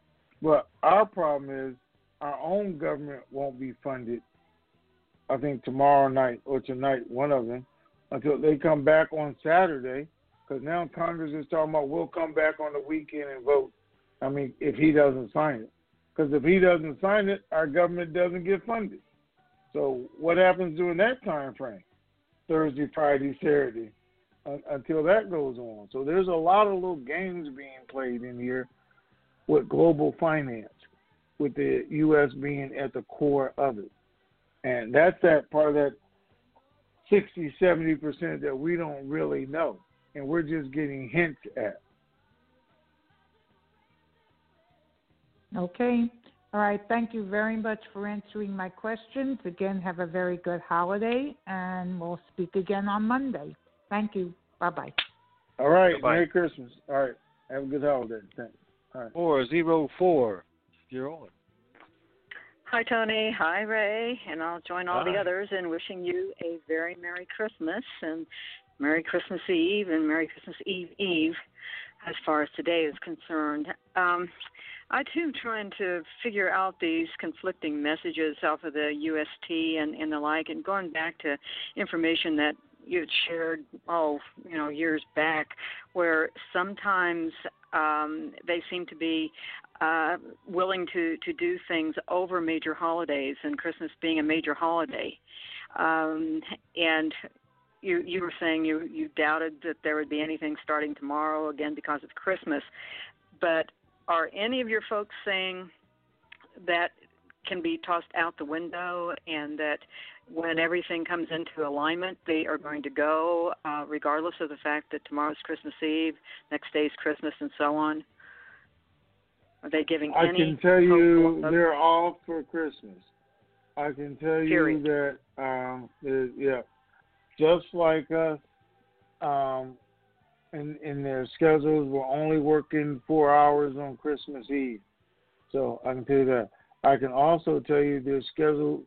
But our problem is our own government won't be funded. I think tomorrow night or tonight, one of them, until they come back on Saturday. Because now Congress is talking about we'll come back on the weekend and vote. I mean, if he doesn't sign it, because if he doesn't sign it, our government doesn't get funded. So what happens during that time frame? Thursday, Friday, Saturday, uh, until that goes on. So there's a lot of little games being played in here with global finance, with the U.S. being at the core of it. And that's that part of that 60, 70% that we don't really know. And we're just getting hints at. Okay. All right. Thank you very much for answering my questions. Again, have a very good holiday, and we'll speak again on Monday. Thank you. Bye bye. All right. Bye-bye. Merry Christmas. All right. Have a good holiday. Thanks. All right. Four zero four. You're on. Hi, Tony. Hi, Ray. And I'll join all the others in wishing you a very Merry Christmas and Merry Christmas Eve and Merry Christmas Eve Eve as far as today is concerned. Um, I too am trying to figure out these conflicting messages off of the UST and, and the like, and going back to information that you had shared, oh, you know, years back, where sometimes um, they seem to be uh, willing to, to do things over major holidays, and Christmas being a major holiday. Um, and you you were saying you you doubted that there would be anything starting tomorrow again because of Christmas, but are any of your folks saying that can be tossed out the window and that when everything comes into alignment, they are going to go, uh, regardless of the fact that tomorrow's Christmas Eve, next day's Christmas, and so on? Are they giving I can tell you they're all for Christmas. I can tell you that um yeah, just like us, um in in their schedules we're only working four hours on Christmas Eve. So I can tell you that. I can also tell you they're scheduled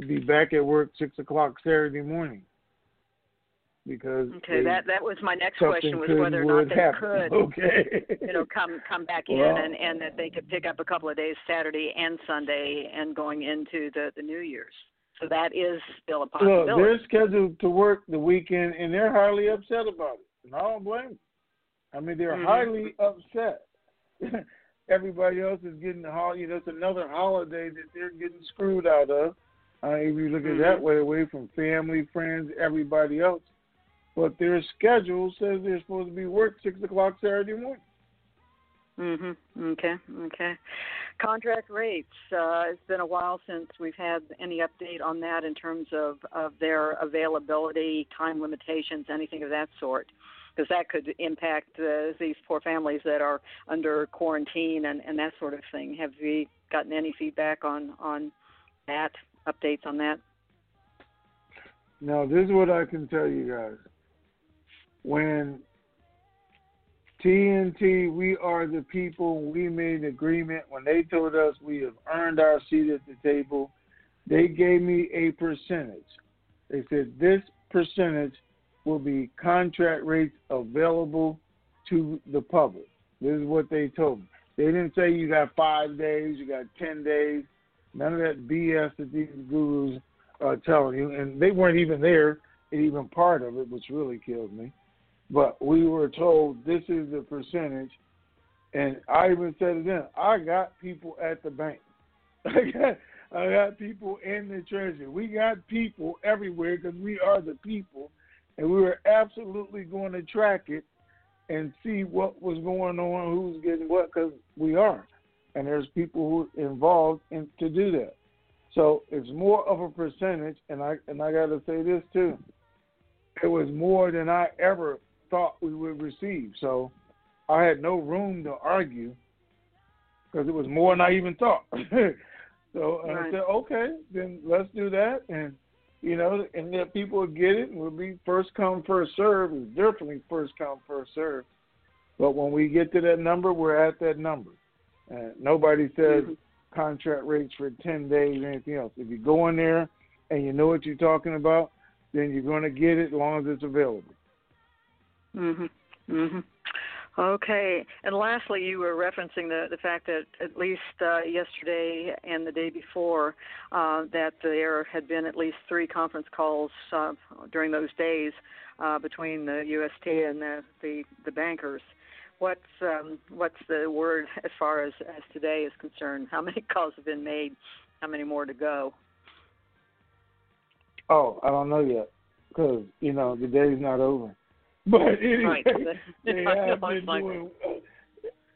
to be back at work six o'clock Saturday morning. Because Okay, that that was my next question was whether or not they happen. could Okay. you know come come back in and and that they could pick up a couple of days Saturday and Sunday and going into the the New Year's. So that is still a possibility. Look, they're scheduled to work the weekend, and they're highly upset about it. And I don't blame them. I mean, they're Mhm. highly upset. Everybody else is getting the holiday. That's another holiday that they're getting screwed out of. Uh, if you look at it that Mhm. way, away from family, friends, everybody else. But their schedule says they're supposed to be work six o'clock Saturday morning. Mhm. Okay. Okay. Contract rates. Uh, it's been a while since we've had any update on that in terms of of their availability, time limitations, anything of that sort, because that could impact uh, these poor families that are under quarantine and and that sort of thing. Have we gotten any feedback on on that? Updates on that? Now, this is what I can tell you guys. When TNT, we are the people, we made an agreement. When they told us we have earned our seat at the table, they gave me a percentage. They said this percentage will be contract rates available to the public. This is what they told me. They didn't say you got five days, you got 10 days. None of that BS that these gurus are telling you. And they weren't even there, even part of it, which really killed me. But we were told this is the percentage. And I even said to them, I got people at the bank. I got, I got people in the treasury. We got people everywhere because we are the people. And we were absolutely going to track it and see what was going on, who's getting what, because we are. And there's people who are involved in to do that. So it's more of a percentage, and I and I got to say this too. It was more than I ever thought we would receive. So I had no room to argue because it was more than I even thought. so I Right. said, okay, then let's do that, and you know, and that people will get it, and we'll be first come, first serve. It's definitely first come, first serve. But when we get to that number, we're at that number. Nobody says Mhm. contract rates for 10 days or anything else. If you go in there and you know what you're talking about, then you're going to get it as long as it's available. Mhm. Mhm. Okay. And lastly, you were referencing the the fact that at least uh, yesterday and the day before uh, that there had been at least three conference calls uh, during those days uh, between the UST and the the, the bankers. What's um, what's the word as far as as today is concerned? How many calls have been made? How many more to go? Oh, I don't know yet, because you know the day's not over. But anyway, Right. they have been doing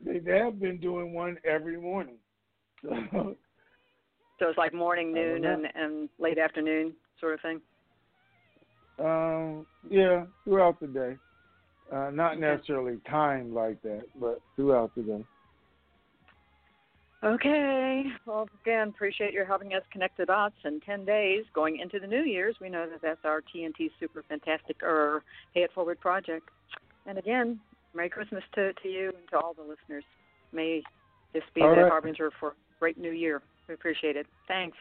they have been doing one every morning. So So it's like morning, noon, and and late afternoon sort of thing. um, yeah, throughout the day. Uh, not necessarily timed like that, but throughout the day. Okay. Well, again, appreciate your helping us connect the dots in 10 days going into the New Year's. We know that that's our TNT Super Fantastic or Pay It Forward project. And again, Merry Christmas to, to you and to all the listeners. May this be All the right. harbinger for a great New Year. We appreciate it. Thanks.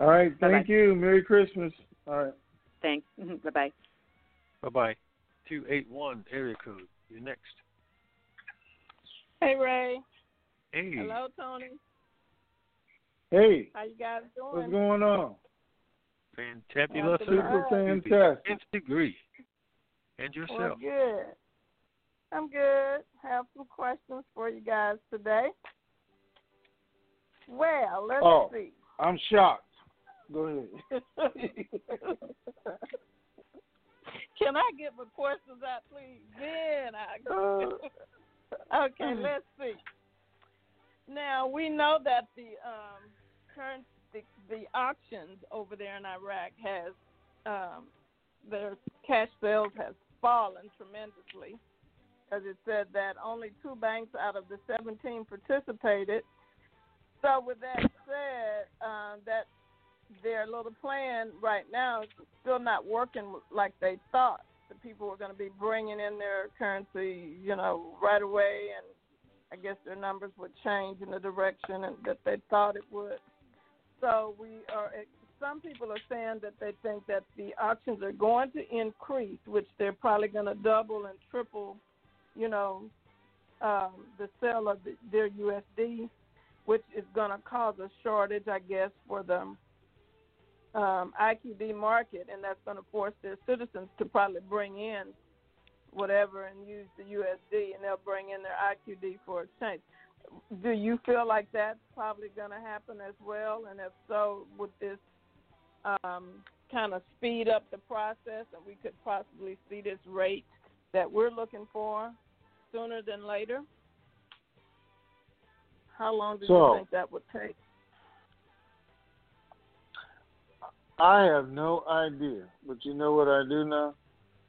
All right, thank Bye-bye. you. Merry Christmas. All right. Thanks. Bye bye. Bye bye. 281 area code. You're next. Hey Ray. Hey. Hello Tony. Hey, How you guys doing? what's going on? Fantabulous. Super to the fantastic. nth degree. And yourself. Well, yourself. good. I'm good. Have some questions for you guys today. Well, let's Oh. see. I'm shocked. Go ahead. Can I get my questions out, please? Then I Uh, Okay, let's see. Now we know that the um, current the, the auctions over there in Iraq has um, their cash sales has fallen tremendously, because it said that only two banks out of the 17 participated. So with that said, um, that their little plan right now is still not working like they thought. The people were going to be bringing in their currency, you know, right away, and I guess their numbers would change in the direction that they thought it would. So we are. Some people are saying that they think that the auctions are going to increase, which they're probably going to double and triple, you know, um, the sale of the, their USD, which is going to cause a shortage, I guess, for the um, IQD market, and that's going to force their citizens to probably bring in whatever and use the USD, and they'll bring in their IQD for exchange. Do you feel like that's probably going to happen as well? And if so, would this um, kind of speed up the process, and we could possibly see this rate that we're looking for sooner than later? How long do So- you think that would take? I have no idea, but you know what I do know?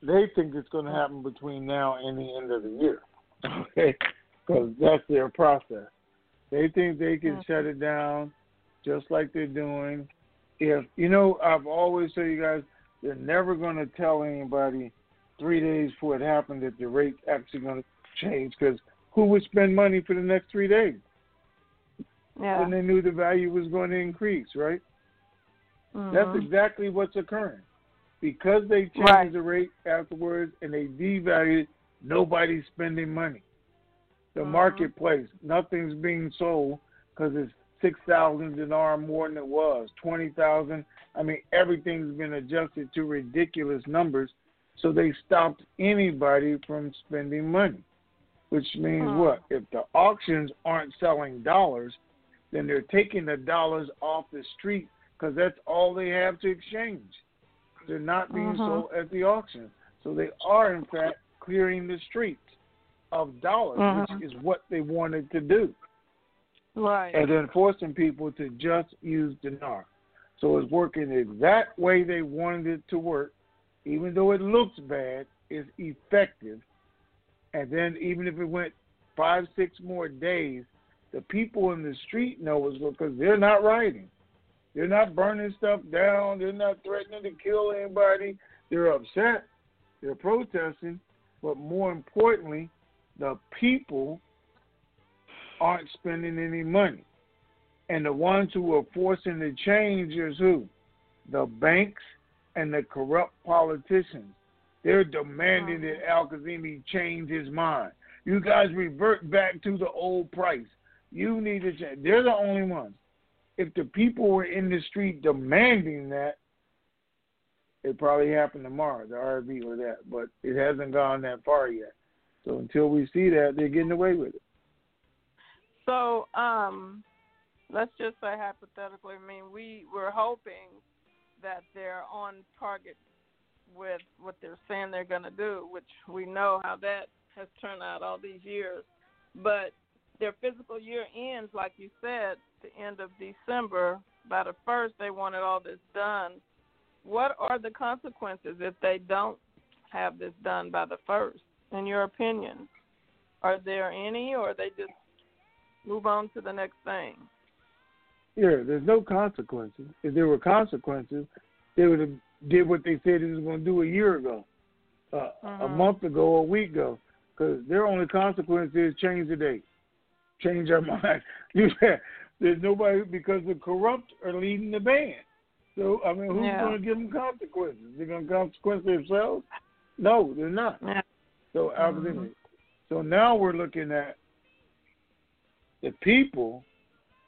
They think it's going to happen between now and the end of the year. Okay, because that's their process. They think they can shut it down, just like they're doing. If you know, I've always told you guys, they're never going to tell anybody three days before it happened that the rate's actually going to change. Because who would spend money for the next three days Yeah. when they knew the value was going to increase, right? That's Mhm. exactly what's occurring. Because they changed Right. the rate afterwards and they devalued, nobody's spending money. The Mhm. marketplace, nothing's being sold because it's six thousand dinar more than it was, twenty thousand. I mean, everything's been adjusted to ridiculous numbers, so they stopped anybody from spending money. Which means Hmm. what? If the auctions aren't selling dollars, then they're taking the dollars off the street because that's all they have to exchange. They're not being Mhm. sold at the auction. So they are, in fact, clearing the streets of dollars, Mhm. which is what they wanted to do, Right. and then forcing people to just use dinar. So it's working the exact way they wanted it to work, even though it looks bad, it's effective. And then even if it went five, six more days, the people in the street know it's because they're not rioting. They're not burning stuff down. They're not threatening to kill anybody. They're upset. They're protesting. But more importantly, the people aren't spending any money. And the ones who are forcing the change is who? The banks and the corrupt politicians. They're demanding that Al-Kazemi change his mind. You guys revert back to the old price. You need to change. They're the only ones. If the people were in the street demanding that, it probably happened tomorrow, the RV or that. But it hasn't gone that far yet. So until we see that, they're getting away with it. So, um, let's just say hypothetically, I mean, we were hoping that they're on target with what they're saying they're going to do, which we know how that has turned out all these years. But their physical year ends, like you said, the end of December. By the first, they wanted all this done. What are the consequences if they don't have this done by the first? In your opinion, are there any, or they just move on to the next thing? Yeah, there's no consequences. If there were consequences, they would have did what they said they was going to do a year ago, uh, Uh-huh. a month ago, a week ago. Because their only consequence is change the date, change our mind. You there's nobody because the corrupt are leading the band. So I mean, who's Yeah. going to give them consequences? They're going to consequence themselves? No, they're not. Yeah. So academic. Mm-hmm. So now we're looking at the people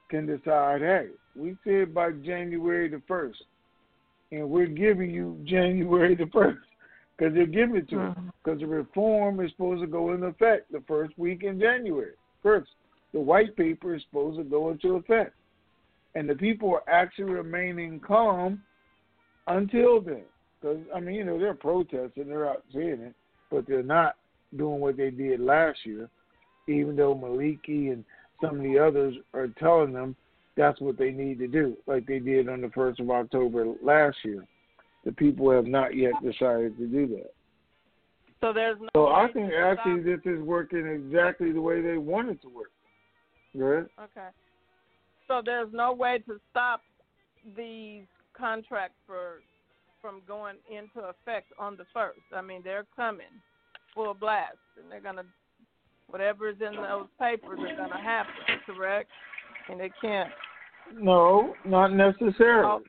can decide. Hey, we said by January the first, and we're giving you January the first because they're giving it to us. Because mm-hmm. the reform is supposed to go into effect the first week in January. First, the white paper is supposed to go into effect, and the people are actually remaining calm until then. Because I mean, you know, they're protesting, they're out saying it, but they're not doing what they did last year. Even though Maliki and some of the others are telling them that's what they need to do, like they did on the first of October last year. The people have not yet decided to do that. So there's no. So I think actually this is working exactly the way they want it to work. Right? Okay. So there's no way to stop these contracts for from going into effect on the first. I mean, they're coming full blast, and they're gonna whatever is in those papers are gonna happen. Correct? And they can't. No, not necessarily. Oh.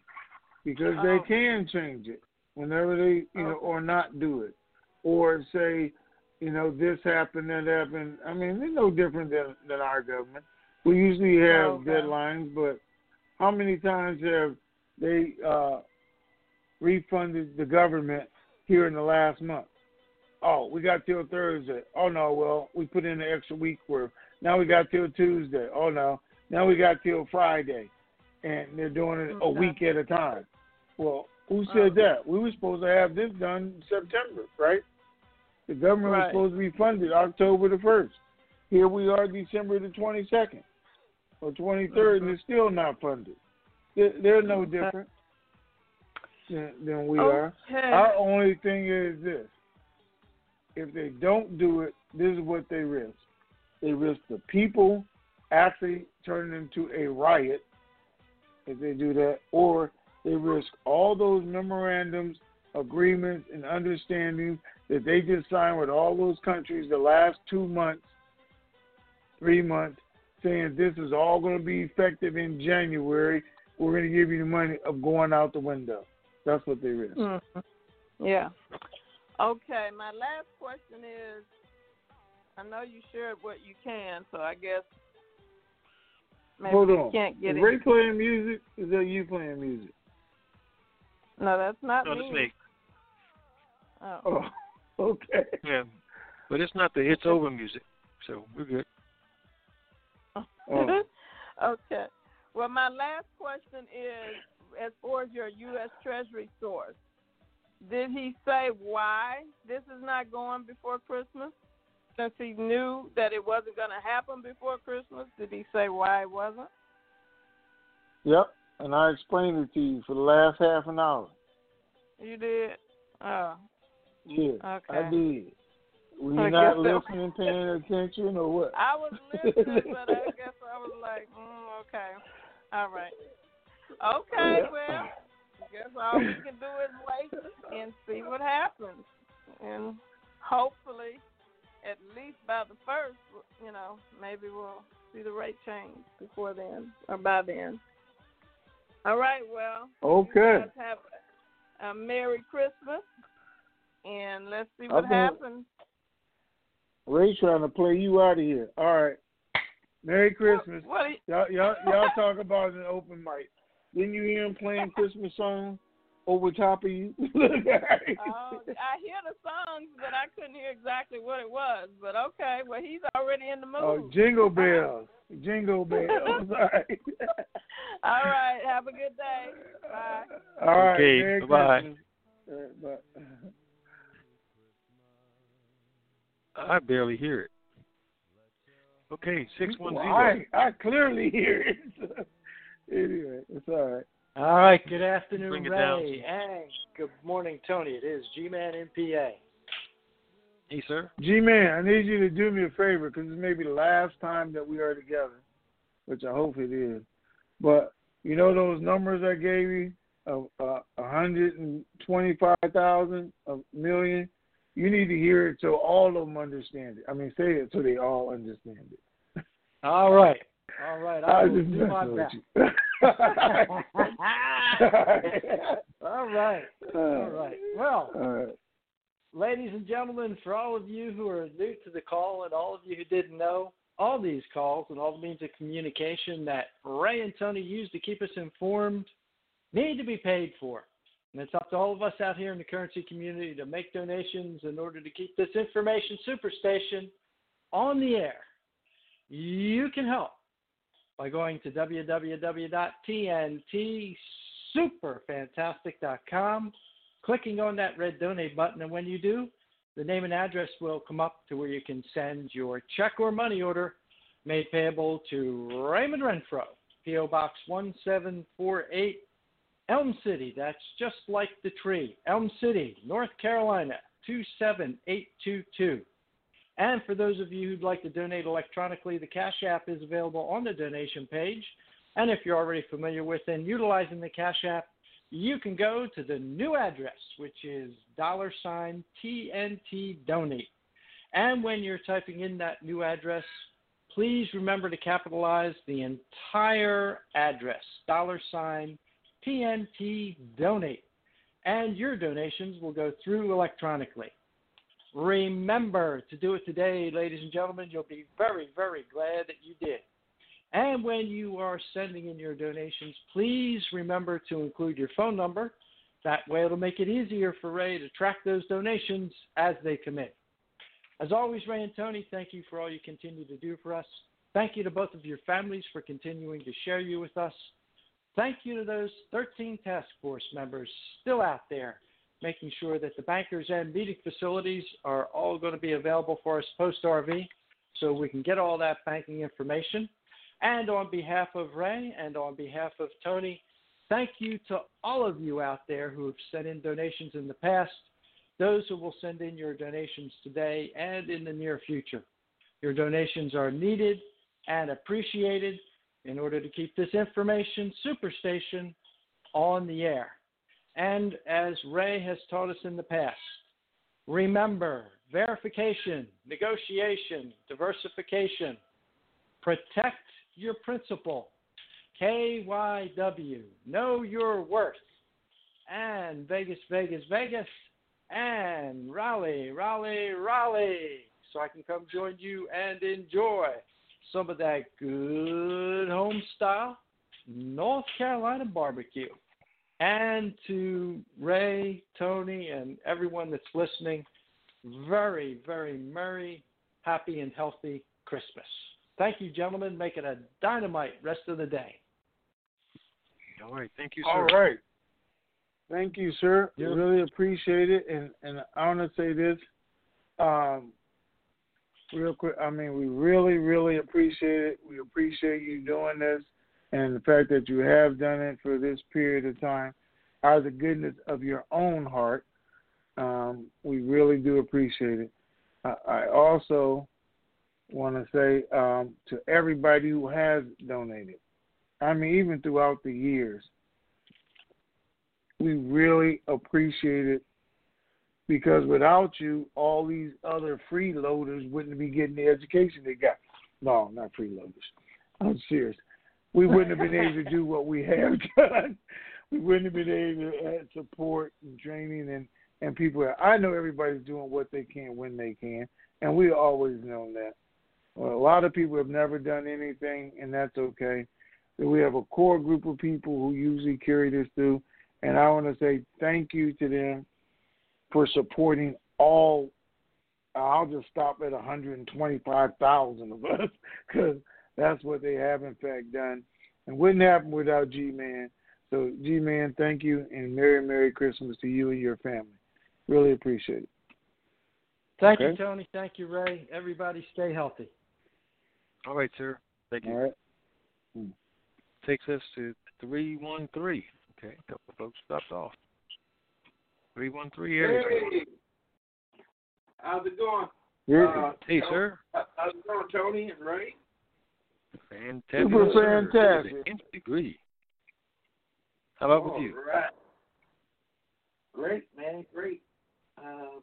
Because Oh. they can change it whenever they, you know, or not do it, or say, you know, this happened, that happened. I mean, they're no different than than our government. We usually have Okay. deadlines, but how many times have they uh, refunded the government here in the last month? Oh, we got till Thursday. Oh no, well, we put in an extra week worth. Now we got till Tuesday. Oh no, now we got till Friday, and they're doing it a week at a time. Well, who said that? We were supposed to have this done in September, right? The government was supposed to be funded October the first. Here we are, December the twenty second or twenty and it's still not funded. They're, they're no different than, than we are. Okay. Our only thing is this: if they don't do it, this is what they risk. They risk the people actually turning into a riot if they do that, or they risk all those memorandums, agreements, and understandings that they just signed with all those countries the last two months, three months, saying this is all going to be effective in January. We're going to give you the money of going out the window. That's what they risk. Mhm. Yeah. Okay. My last question is, I know you shared what you can, so I guess maybe Hold you on. can't get is it. Ray playing music? Is that you playing music? No, that's not No, me. that's me. Oh. Oh, okay. Yeah, but it's not the it's over music, so we're good. Oh. okay. Well, my last question is as far as your U.S. Treasury source, did he say why this is not going before Christmas? Since he knew that it wasn't going to happen before Christmas, did he say why it wasn't? Yep. And I explained it to you for the last half an hour. You did? Oh, Yeah, Okay. I did. Were you not listening, paying attention, or what? I was listening, but I guess I was like, mm, okay. All right. Okay, Yeah. well, I guess all we can do is wait and see what happens. And hopefully, at least by the first, you know, maybe we'll see the rate change before then or by then. All right, well, Okay. have a Merry Christmas. and let's see what happens. Ray trying to play you out of here. All right. Merry Christmas. What, what y'all, y'all, y'all talk about an open mic. Didn't you hear him playing Christmas songs over top of you? oh, I hear the songs, but I couldn't hear exactly what it was. But okay, well, he's already in the oh, mood. Oh, jingle bells. jingle bells. All right. All right. Have a good day. Bye. All right. Okay. Merry Bye. I barely hear it. Okay, six one zero. Well. I, I clearly hear it. anyway, it's all right. All right. Good afternoon, Bring it down. Ray, and good morning, Tony. It is G-Man MPA. Hey, sir. G Man, I need you to do me a favor because this may be the last time that we are together, which I hope it is. But you know those numbers I gave you of uh, a hundred and twenty-five thousand, a million. You need to hear it so all of them understand it. I mean, say it so they all understand it. All right. All right. I, I will just do my best. All right. All right. Well, All right. ladies and gentlemen, for all of you who are new to the call and all of you who didn't know, all these calls and all the means of communication that Ray and Tony use to keep us informed need to be paid for. And it's up to all of us out here in the currency community to make donations in order to keep this information superstation on the air. You can help by going to www.tntsuperfantastic.com, clicking on that red donate button, and when you do, the name and address will come up to where you can send your check or money order made payable to Raymond Renfro, P.O. Box 1748, Elm City. That's just like the tree. Elm City, North Carolina, 27822. And for those of you who'd like to donate electronically, the Cash App is available on the donation page. And if you're already familiar with and utilizing the Cash App, you can go to the new address, which is dollar sign TNT donate. And when you're typing in that new address, please remember to capitalize the entire address, dollar sign TNT donate. And your donations will go through electronically. Remember to do it today, ladies and gentlemen. You'll be very, very glad that you did. And when you are sending in your donations, please remember to include your phone number. That way, it'll make it easier for Ray to track those donations as they come in. As always, Ray and Tony, thank you for all you continue to do for us. Thank you to both of your families for continuing to share you with us. Thank you to those 13 task force members still out there, making sure that the bankers and meeting facilities are all going to be available for us post RV so we can get all that banking information. And on behalf of Ray and on behalf of Tony, thank you to all of you out there who have sent in donations in the past, those who will send in your donations today and in the near future. Your donations are needed and appreciated in order to keep this information superstation on the air. And as Ray has taught us in the past, remember verification, negotiation, diversification, protect your principal, KYW, know your worth, and Vegas, Vegas, Vegas, and Raleigh, Raleigh, Raleigh, so I can come join you and enjoy some of that good home style North Carolina barbecue. And to Ray, Tony, and everyone that's listening, very, very merry, happy, and healthy Christmas. Thank you, gentlemen. Make it a dynamite rest of the day. All right. Thank you, sir. All right. Thank you, sir. Yeah. Really appreciate it. And and I want to say this, um, real quick. I mean, we really, really appreciate it. We appreciate you doing this, and the fact that you have done it for this period of time, out of the goodness of your own heart. Um, we really do appreciate it. I, I also want to say um, to everybody who has donated. I mean, even throughout the years, we really appreciate it because without you, all these other freeloaders wouldn't be getting the education they got. No, not freeloaders. I'm serious. We wouldn't have been able to do what we have done. We wouldn't have been able to add support and training and, and people. I know everybody's doing what they can when they can, and we always known that. Well, a lot of people have never done anything, and that's okay. So we have a core group of people who usually carry this through, and I want to say thank you to them for supporting all. I'll just stop at 125,000 of us because that's what they have in fact done, and wouldn't happen without G Man. So G Man, thank you, and Merry Merry Christmas to you and your family. Really appreciate it. Thank Okay. you, Tony. Thank you, Ray. Everybody stay healthy. All right, sir. Thank you. All right. Hmm. Takes us to 313. Okay, a couple of folks stopped off. 313 area. Hey, how's it going? Yeah. Uh, Hey, Tony- sir. How's it going, Tony and Ray? Fantastic. Super sir. To the fantastic. nth degree. How about All with you? right. Great, man, great. Um,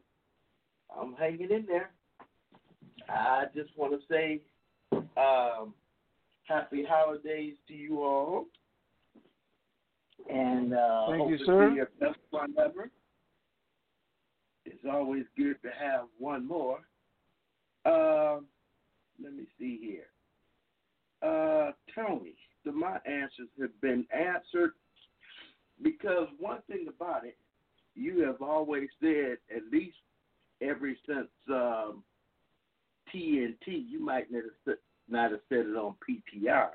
I'm hanging in there. I just want to say um, happy holidays to you all. And uh, Thank hope you, to sir. see your best one ever. It's always good to have one more. Um, let me see here. Uh, Tony, the, my answers have been answered because one thing about it, you have always said, at least ever since um, TNT, you might not have, said- it on PTR,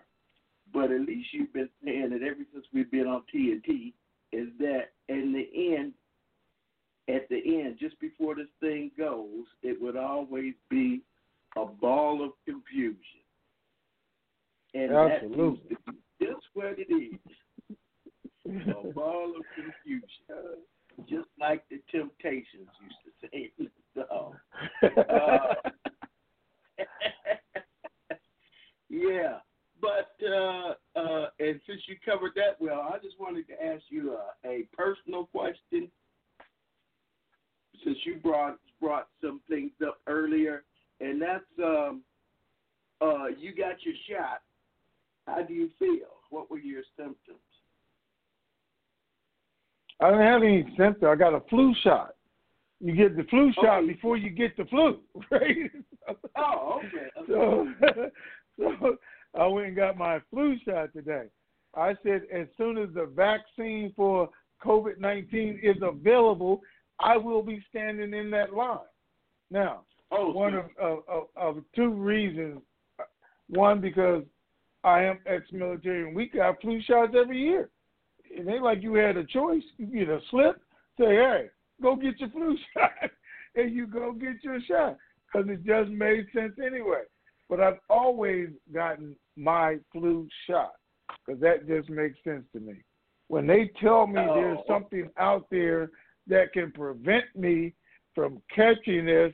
but at least you've been saying it ever since we've been on TNT, is that in the end, at the end, just before this thing goes, it would always be a ball of confusion. And that Absolutely. be just what it is. a ball of confusion. Just like the Temptations used to say. So, uh, yeah. But uh, uh, and since you covered that well, I just wanted to ask you a, a personal question. Since you brought brought some things up earlier, and that's um, uh, you got your shot. How do you feel? What were your symptoms? I didn't have any symptoms. I got a flu shot. You get the flu shot Okay. before you get the flu, right? Oh, okay. so, so I went and got my flu shot today. I said as soon as the vaccine for COVID nineteen is available, I will be standing in that line. Now, Oh, one of, of, of, two reasons. One because I am ex-military and we got flu shots every year. It ain't like you had a choice. You get a slip, say, hey, go get your flu shot, and you go get your shot because it just made sense anyway. But I've always gotten my flu shot because that just makes sense to me. When they tell me there's Oh. something out there that can prevent me from catching this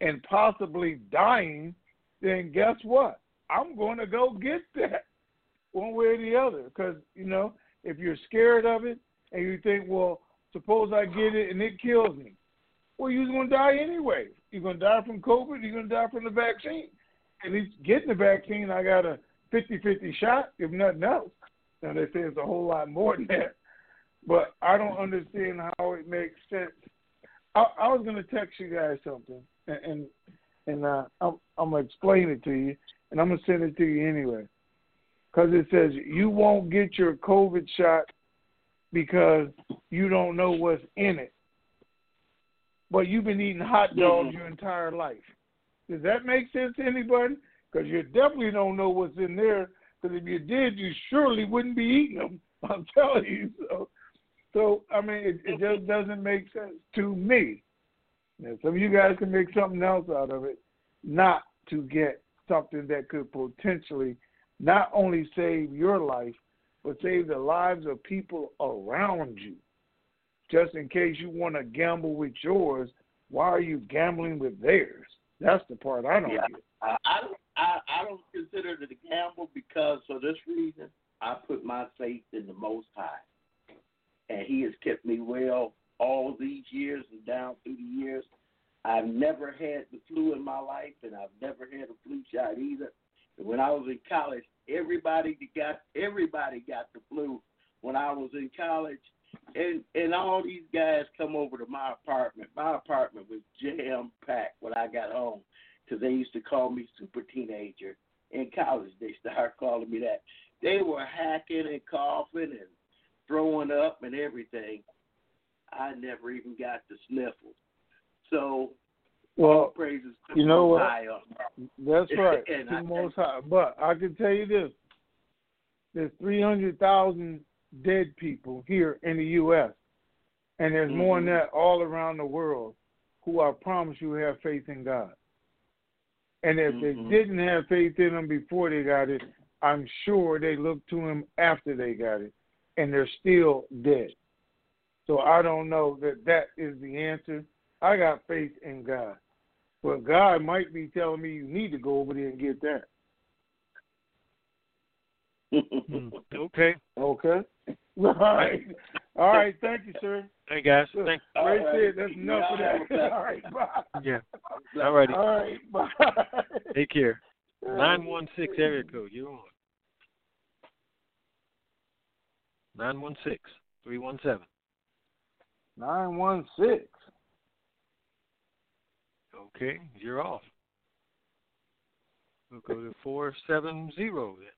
and possibly dying, then guess what? I'm going to go get that one way or the other. Because, you know, if you're scared of it and you think, well, suppose I get it and it kills me, well, you're going to die anyway. You're going to die from COVID, you're going to die from the vaccine. At least getting the vaccine, I got a 50 50 shot, if nothing else. Now, they say it's a whole lot more than that. But I don't understand how it makes sense. I, I was going to text you guys something, and and, and uh, I'm, I'm going to explain it to you, and I'm going to send it to you anyway. Because it says you won't get your COVID shot because you don't know what's in it. But you've been eating hot dogs your entire life. Does that make sense to anybody? Because you definitely don't know what's in there. Because if you did, you surely wouldn't be eating them. I'm telling you. So, so I mean, it, it just doesn't make sense to me. Now, some of you guys can make something else out of it, not to get something that could potentially not only save your life, but save the lives of people around you. Just in case you want to gamble with yours, why are you gambling with theirs? That's the part I don't Yeah. get. I, I don't I, I don't consider it a gamble because for this reason I put my faith in the Most High, and He has kept me well all these years and down through the years. I've never had the flu in my life, and I've never had a flu shot either. And when I was in college, everybody got everybody got the flu when I was in college, and and all these guys come over to my apartment. My apartment was jam packed when I got home, because they used to call me super teenager. In college, they started calling me that. They were hacking and coughing and throwing up and everything. I never even got the sniffles. So, well, praises you know what? That's right. And to I- most high. But I can tell you this: there's 300,000 dead people here in the U.S., and there's more than Mhm. that all around the world who I promise you have faith in God. And if Mhm. they didn't have faith in Him before they got it, I'm sure they looked to Him after they got it, and they're still dead. So I don't know that that is the answer. I got faith in God. But God might be telling me you need to go over there and get that. Hmm. Okay. Okay. All right. All right. Thank you, sir. Hey guys. Good. Thank. Right All right. That's enough of Y'all have a that. All right. Bye. Yeah. All righty. All right. Bye. Take care. Nine one six area code. You're on. Nine one six three one seven. Nine one six. Okay, you're off. We'll go to four seven zero then.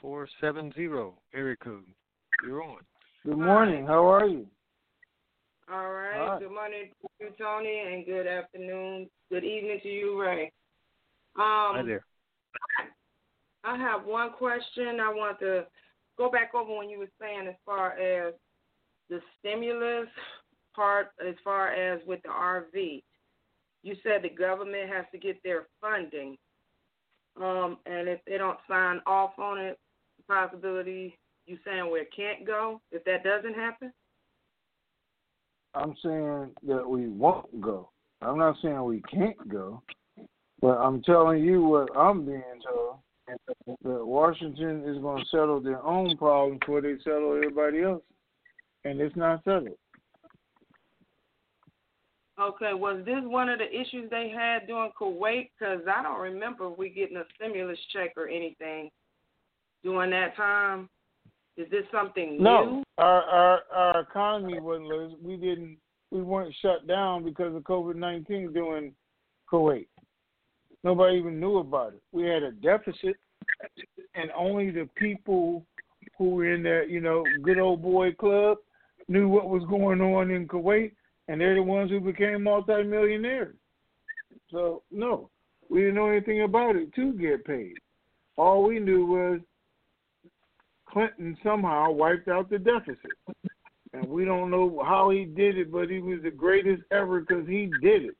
Four seven zero area code. You're on. Good morning. How are you? All right. All right. Good morning to you, Tony, and good afternoon, good evening to you, Ray. Um, Hi there. I have one question. I want to go back over when you were saying as far as the stimulus part, as far as with the RV. You said the government has to get their funding, um, and if they don't sign off on it, the possibility you saying where it can't go if that doesn't happen. I'm saying that we won't go. I'm not saying we can't go, but I'm telling you what I'm being told that Washington is going to settle their own problems before they settle everybody else, and it's not settled. Okay, was this one of the issues they had during Kuwait? Because I don't remember we getting a stimulus check or anything during that time. Is this something No, new? our our our economy wasn't. We didn't. We weren't shut down because of COVID nineteen during Kuwait. Nobody even knew about it. We had a deficit, and only the people who were in that you know good old boy club knew what was going on in Kuwait, and they're the ones who became multimillionaires. So no, we didn't know anything about it to get paid. All we knew was Clinton somehow wiped out the deficit. And we don't know how he did it, but he was the greatest ever because he did it.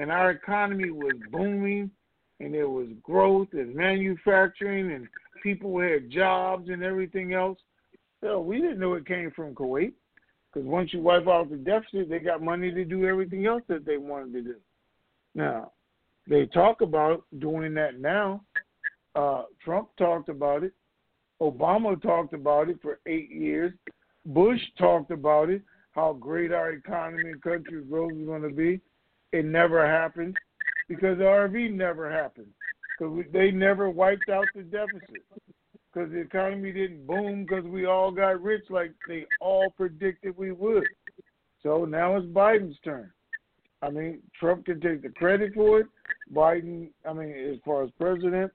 And our economy was booming, and there was growth and manufacturing, and people had jobs and everything else. So we didn't know it came from Kuwait because once you wipe out the deficit, they got money to do everything else that they wanted to do. Now, they talk about doing that now. Uh, Trump talked about it. Obama talked about it for eight years. Bush talked about it, how great our economy and country growth is going to be. It never happened because the RV never happened because they never wiped out the deficit because the economy didn't boom because we all got rich like they all predicted we would. So now it's Biden's turn. I mean, Trump can take the credit for it. Biden, I mean, as far as president,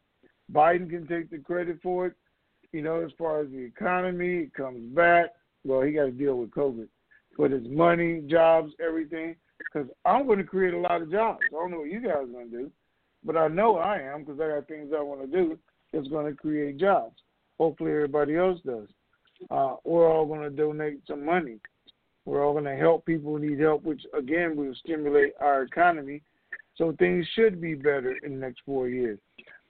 Biden can take the credit for it. You know, as far as the economy, it comes back. Well, he got to deal with COVID, but his money, jobs, everything. Because I'm going to create a lot of jobs. I don't know what you guys are going to do, but I know I am because I got things I want to do that's going to create jobs. Hopefully, everybody else does. Uh, we're all going to donate some money. We're all going to help people who need help, which again will stimulate our economy. So things should be better in the next four years.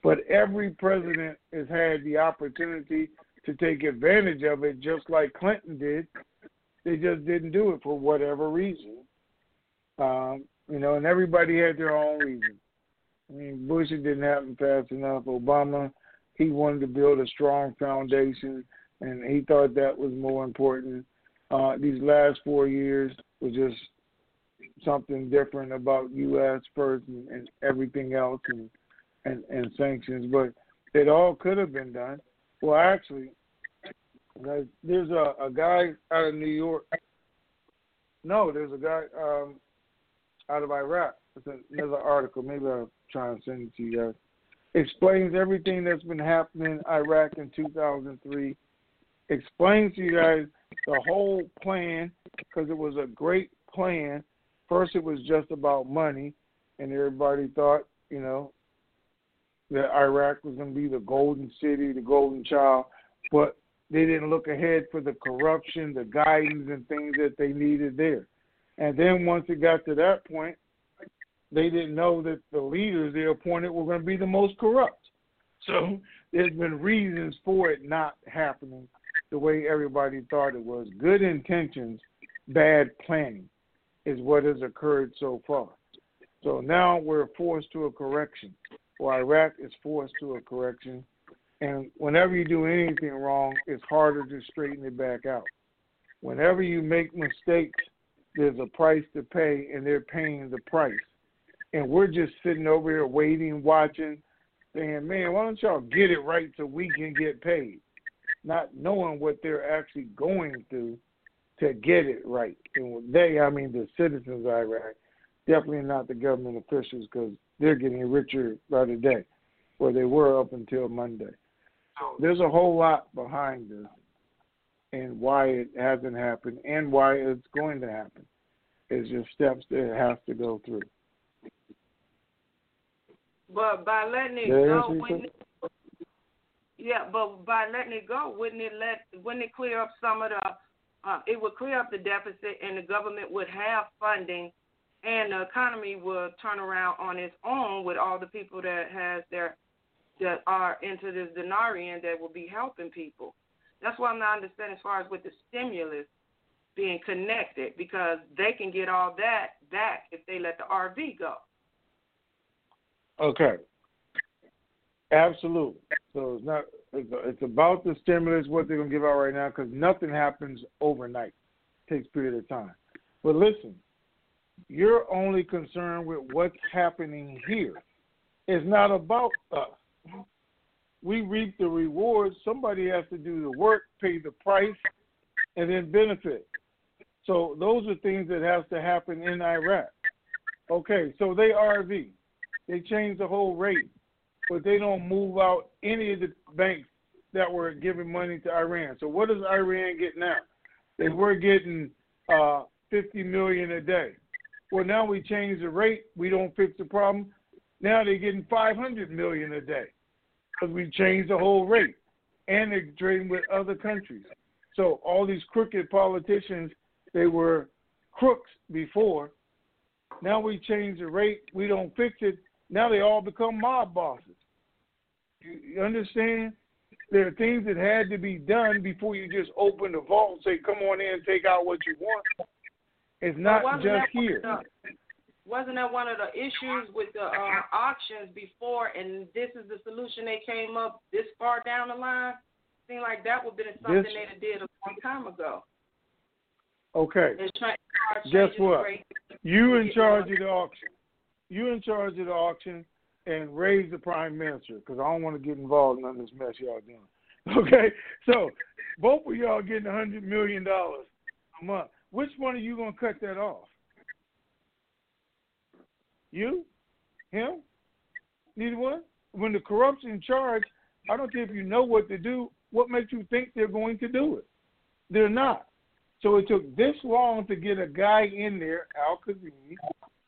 But every president has had the opportunity to take advantage of it, just like Clinton did. They just didn't do it for whatever reason. Um, you know, and everybody had their own reason. I mean, Bush it didn't happen fast enough. Obama, he wanted to build a strong foundation, and he thought that was more important. Uh, these last four years was just something different about U.S. first and, and everything else, and, and and sanctions. But it all could have been done. Well, actually, there's a, a guy out of New York. No, there's a guy um, out of Iraq. It's another article. Maybe I'll try and send it to you guys. Explains everything that's been happening in Iraq in 2003. Explains to you guys the whole plan because it was a great plan. First, it was just about money, and everybody thought, you know, that Iraq was going to be the golden city, the golden child, but they didn't look ahead for the corruption, the guidance, and things that they needed there. And then once it got to that point, they didn't know that the leaders they appointed were going to be the most corrupt. So there's been reasons for it not happening the way everybody thought it was. Good intentions, bad planning is what has occurred so far. So now we're forced to a correction, or Iraq is forced to a correction. And whenever you do anything wrong, it's harder to straighten it back out. Whenever you make mistakes, there's a price to pay, and they're paying the price. And we're just sitting over here waiting, watching, saying, man, why don't y'all get it right so we can get paid? Not knowing what they're actually going through to get it right. And they, I mean the citizens of Iraq, definitely not the government officials because they're getting richer by the day, where they were up until Monday. So there's a whole lot behind this and why it hasn't happened and why it's going to happen. It's just steps that it has to go through. But by letting it go, wouldn't it, yeah, but by letting it go, wouldn't it let wouldn't it clear up some of the uh, it would clear up the deficit and the government would have funding and the economy would turn around on its own with all the people that has their that are into this dinarian that will be helping people. That's why I'm not understanding as far as with the stimulus being connected because they can get all that back if they let the RV go. Okay. Absolutely. So it's not. It's about the stimulus, what they're gonna give out right now, because nothing happens overnight. It takes period of time. But listen, you're only concerned with what's happening here. It's not about us. We reap the rewards. Somebody has to do the work, pay the price, and then benefit. So those are things that has to happen in Iraq. Okay, so they RV. They changed the whole rate, but they don't move out any of the banks that were giving money to Iran. So what does Iran get now? They were getting uh, 50 million a day. Well, now we change the rate. We don't fix the problem. Now they're getting 500 million a day because we changed the whole rate, and they're trading with other countries. So all these crooked politicians, they were crooks before. Now we change the rate. We don't fix it. Now they all become mob bosses. You understand? There are things that had to be done before you just open the vault and say, "Come on in, take out what you want." It's not just here. The, wasn't that one of the issues with the uh, auctions before? And this is the solution they came up this far down the line. Seemed like that would have been something this, they did a long time ago. Okay. Guess what? You in charge of the auction you in charge of the auction and raise the prime minister because I don't want to get involved in this mess y'all doing. Okay, so both of y'all getting a hundred million dollars a month. Which one are you gonna cut that off? You, him, neither one. When the corruption charge, I don't care if you know what to do. What makes you think they're going to do it? They're not. So it took this long to get a guy in there, Al Kadhimi,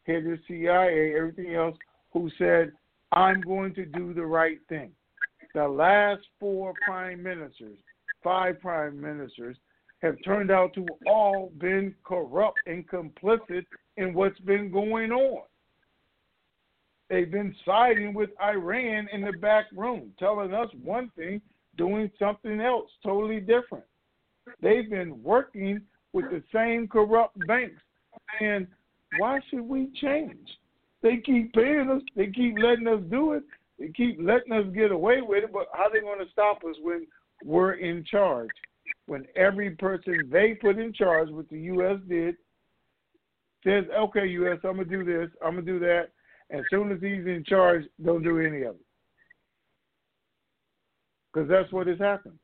head of CIA, everything else, who said, I'm going to do the right thing. The last four prime ministers, five prime ministers, have turned out to all been corrupt and complicit in what's been going on. They've been siding with Iran in the back room, telling us one thing, doing something else totally different. They've been working with the same corrupt banks, and why should we change? They keep paying us. They keep letting us do it. They keep letting us get away with it. But how are they going to stop us when we're in charge? When every person they put in charge, what the U.S. did, says, "Okay, U.S., I'm gonna do this. I'm gonna do that." And as soon as he's in charge, don't do any of it. because that's what has happened.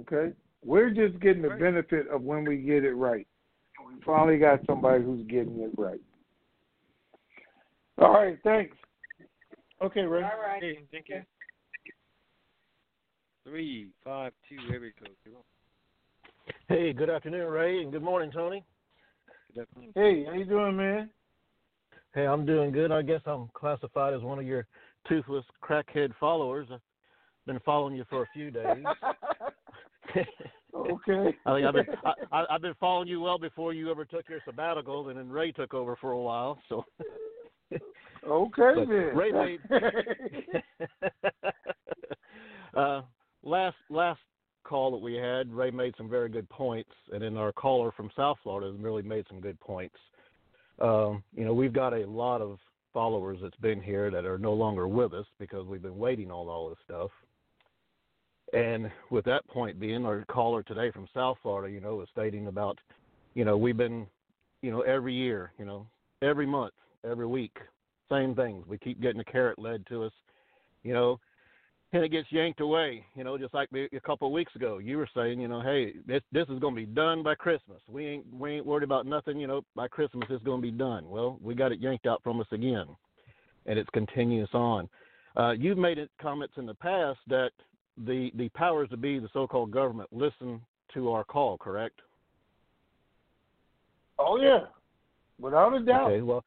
Okay, we're just getting the benefit of when we get it right. We finally got somebody who's getting it right. All right, thanks. Okay, Ray. All right. Hey, thank you. Three, five, two, area code. Come. Hey, good afternoon, Ray, and good morning, Tony. Hey, how you doing, man? Hey, I'm doing good. I guess I'm classified as one of your toothless crackhead followers. I've been following you for a few days. okay. I think I've been I, I've been following you well before you ever took your sabbatical, and then Ray took over for a while. So. Okay, But then. Ray made uh, last last call that we had, Ray made some very good points, and then our caller from South Florida really made some good points. Um, you know, we've got a lot of followers that's been here that are no longer with us because we've been waiting on all this stuff. And with that point being, our caller today from South Florida, you know, was stating about, you know, we've been, you know, every year, you know, every month, every week, same things. We keep getting a carrot led to us, you know, and it gets yanked away. You know, just like a couple of weeks ago, you were saying, you know, hey, this this is going to be done by Christmas. We ain't we ain't worried about nothing. You know, by Christmas it's going to be done. Well, we got it yanked out from us again, and it's continuous on. Uh, you've made it comments in the past that the the powers to be, the so-called government, listen to our call. Correct? Oh yeah, without a doubt. Okay. Well,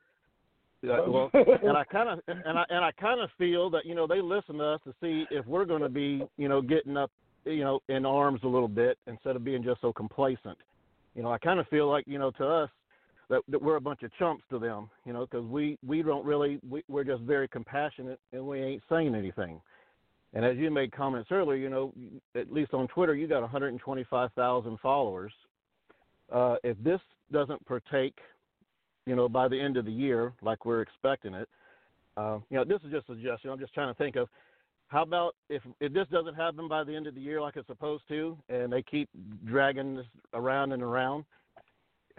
uh, well, and I kind of and I and I kind of feel that you know they listen to us to see if we're going to be you know getting up you know in arms a little bit instead of being just so complacent. You know, I kind of feel like you know to us that, that we're a bunch of chumps to them. You know, because we we don't really we, we're just very compassionate and we ain't saying anything. And as you made comments earlier, you know, at least on Twitter, you got 125,000 followers. Uh, if this doesn't partake you know, by the end of the year, like we're expecting it. Uh, you know, this is just a suggestion. I'm just trying to think of how about if if this doesn't happen by the end of the year like it's supposed to, and they keep dragging this around and around.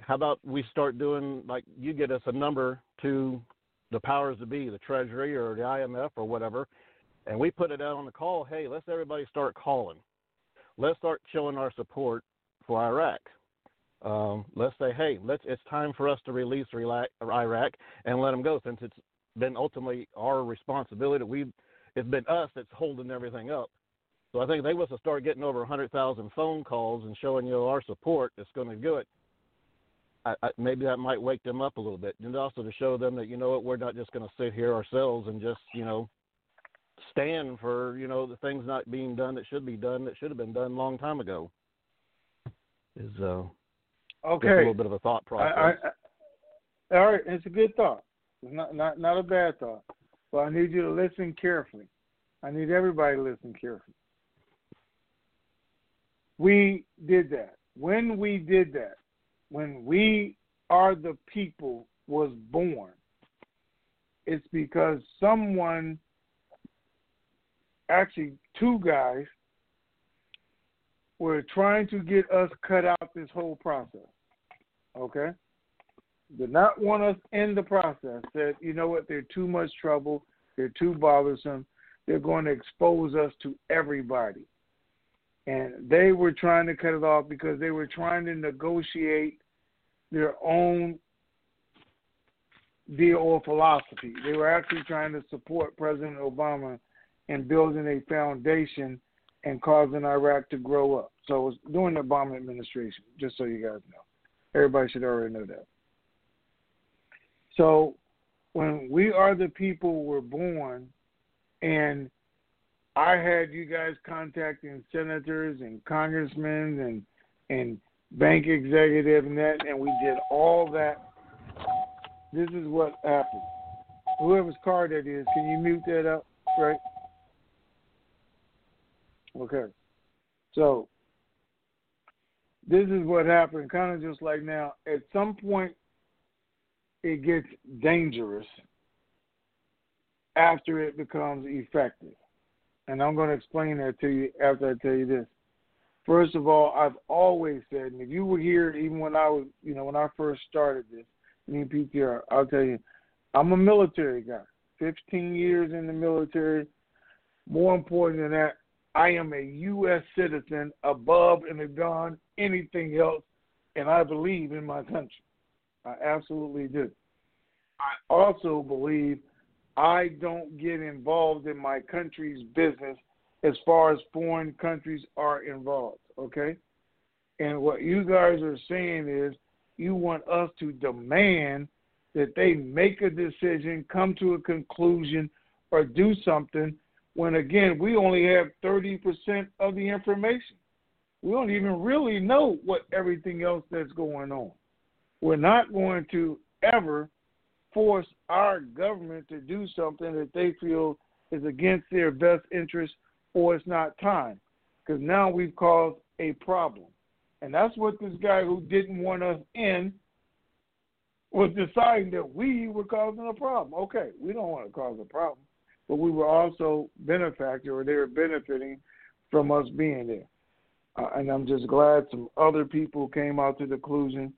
How about we start doing like you get us a number to the powers to be, the Treasury or the IMF or whatever, and we put it out on the call. Hey, let's everybody start calling. Let's start showing our support for Iraq um, let's say, hey, let's it's time for us to release Iraq and let them go, since it's been ultimately our responsibility. We it's been us that's holding everything up. So I think they must have started getting over 100,000 phone calls and showing you our support. That's going to do it. I, I, maybe that might wake them up a little bit, and also to show them that you know what, we're not just going to sit here ourselves and just you know stand for you know the things not being done that should be done that should have been done a long time ago. Is uh Okay. Just a little bit of a thought process. I, I, all right, it's a good thought. It's not not not a bad thought. But I need you to listen carefully. I need everybody to listen carefully. We did that. When we did that, when we are the people was born, it's because someone, actually two guys, were trying to get us cut out this whole process. Okay? Did not want us in the process. Said, you know what, they're too much trouble, they're too bothersome, they're going to expose us to everybody. And they were trying to cut it off because they were trying to negotiate their own deal or philosophy. They were actually trying to support President Obama in building a foundation and causing Iraq to grow up. So it was during the Obama administration, just so you guys know. Everybody should already know that. So when we are the people were born and I had you guys contacting senators and congressmen and and bank executive and that and we did all that. This is what happened. Whoever's car that is, can you mute that up? Right? Okay. So this is what happened, kind of just like now. At some point, it gets dangerous after it becomes effective. And I'm going to explain that to you after I tell you this. First of all, I've always said, and if you were here even when I was, you know, when I first started this, me PTR, I'll tell you, I'm a military guy. 15 years in the military, More important than that, I am a U.S. citizen above and beyond anything else, and I believe in my country. I absolutely do. I also believe I don't get involved in my country's business as far as foreign countries are involved, okay? And what you guys are saying is you want us to demand that they make a decision, come to a conclusion, or do something when, again, we only have 30% of the information. We don't even really know what everything else that's going on. We're not going to ever force our government to do something that they feel is against their best interest or it's not time. Because now we've caused a problem. And that's what this guy who didn't want us in was deciding that we were causing a problem. Okay, we don't want to cause a problem, but we were also benefactor or they were benefiting from us being there. Uh, and I'm just glad some other people came out to the conclusion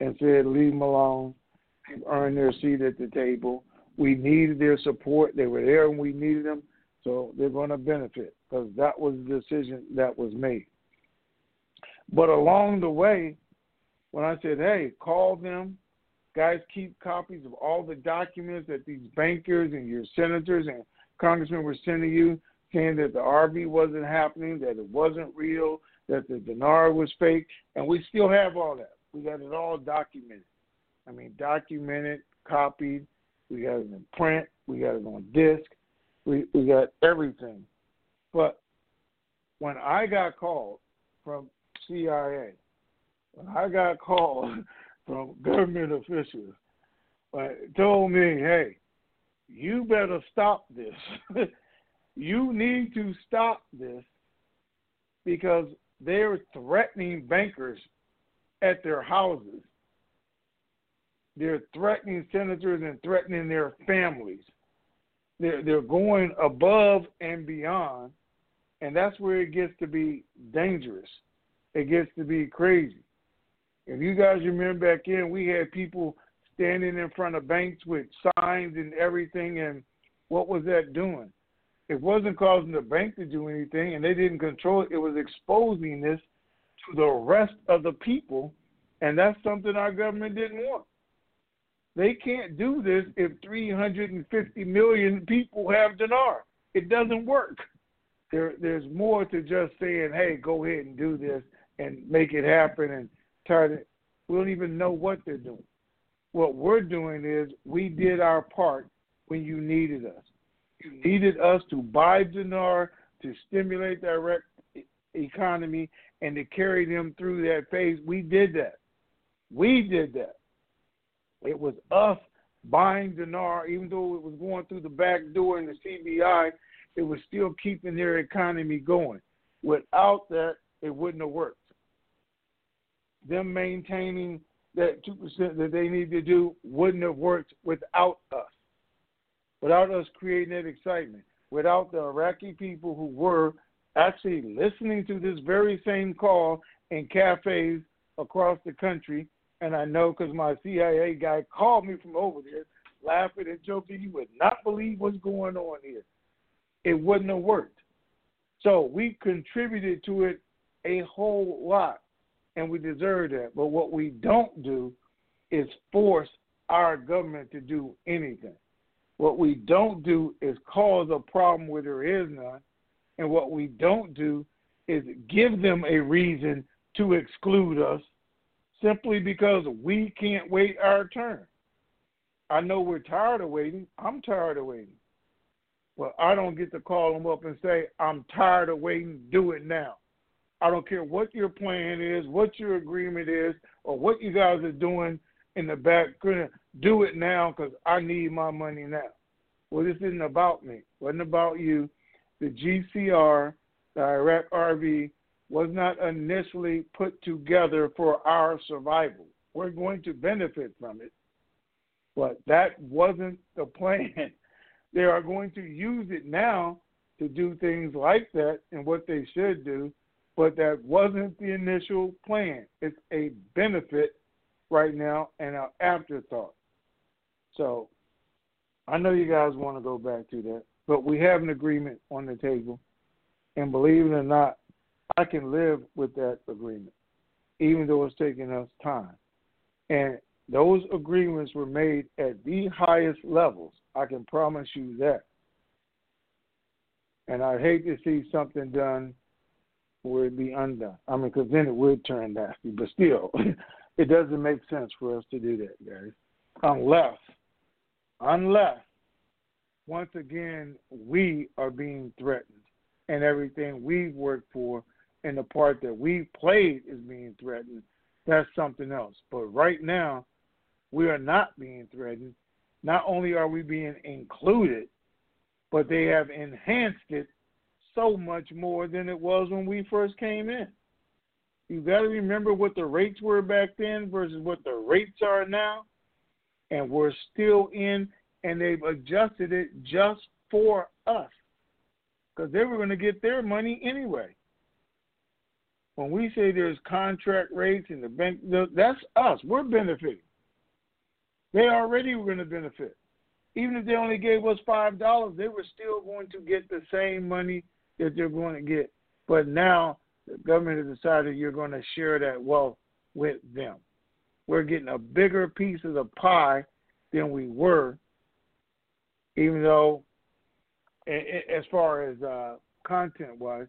and said, leave them alone. They've earned their seat at the table. We needed their support. They were there when we needed them, so they're going to benefit because that was the decision that was made. But along the way, when I said, hey, call them, guys, keep copies of all the documents that these bankers and your senators and congressmen were sending you, saying that the RV wasn't happening, that it wasn't real, that the dinar was fake, and we still have all that. We got it all documented. I mean, documented, copied. We got it in print. We got it on disc. We we got everything. But when I got called from CIA, when I got called from government officials, uh, told me, "Hey, you better stop this. you need to stop this because they're threatening bankers at their houses. They're threatening senators and threatening their families. They're, they're going above and beyond, and that's where it gets to be dangerous. It gets to be crazy. If you guys remember back in, we had people standing in front of banks with and everything, and what was that doing? It wasn't causing the bank to do anything, and they didn't control it. It was exposing this to the rest of the people, and that's something our government didn't want. They can't do this if 350 million people have dinar. It doesn't work. There, there's more to just saying, "Hey, go ahead and do this and make it happen," and try to. We don't even know what they're doing. What we're doing is we did our part when you needed us. You needed us to buy dinar to stimulate Iraq economy and to carry them through that phase. We did that. We did that. It was us buying dinar, even though it was going through the back door in the CBI, it was still keeping their economy going. Without that, it wouldn't have worked. Them maintaining that 2% that they need to do wouldn't have worked without us, without us creating that excitement, without the Iraqi people who were actually listening to this very same call in cafes across the country. And I know because my CIA guy called me from over there, laughing and joking. You would not believe what's going on here. It wouldn't have worked. So we contributed to it a whole lot, and we deserve that. But what we don't do is force our government to do anything. What we don't do is cause a problem where there is none and what we don't do is give them a reason to exclude us simply because we can't wait our turn. I know we're tired of waiting. I'm tired of waiting. But I don't get to call them up and say, I'm tired of waiting, do it now. I don't care what your plan is, what your agreement is, or what you guys are doing in the background. Do it now because I need my money now. Well, this isn't about me. It wasn't about you the GCR, the Iraq RV, was not initially put together for our survival. We're going to benefit from it, but that wasn't the plan. they are going to use it now to do things like that and what they should do, but that wasn't the initial plan. It's a benefit right now and an afterthought. So I know you guys want to go back to that but we have an agreement on the table. And believe it or not, I can live with that agreement, even though it's taking us time. And those agreements were made at the highest levels. I can promise you that. And I'd hate to see something done it be undone. I mean, because then it would turn nasty. But still, it doesn't make sense for us to do that, guys. Unless, unless, once again, we are being threatened and everything we've worked for and the part that we played is being threatened, that's something else. But right now, we are not being threatened. Not only are we being included, but they have enhanced it so much more than it was when we first came in. You got to remember what the rates were back then versus what the rates are now. And we're still in, and they've adjusted it just for us because they were going to get their money anyway. When we say there's contract rates and the bank, that's us. We're benefiting. They already were going to benefit. Even if they only gave us five dollars, they were still going to get the same money that they're going to get. But now the government has decided you're going to share that wealth with them. We're getting a bigger piece of the pie than we were, even though, as far as uh, content wise,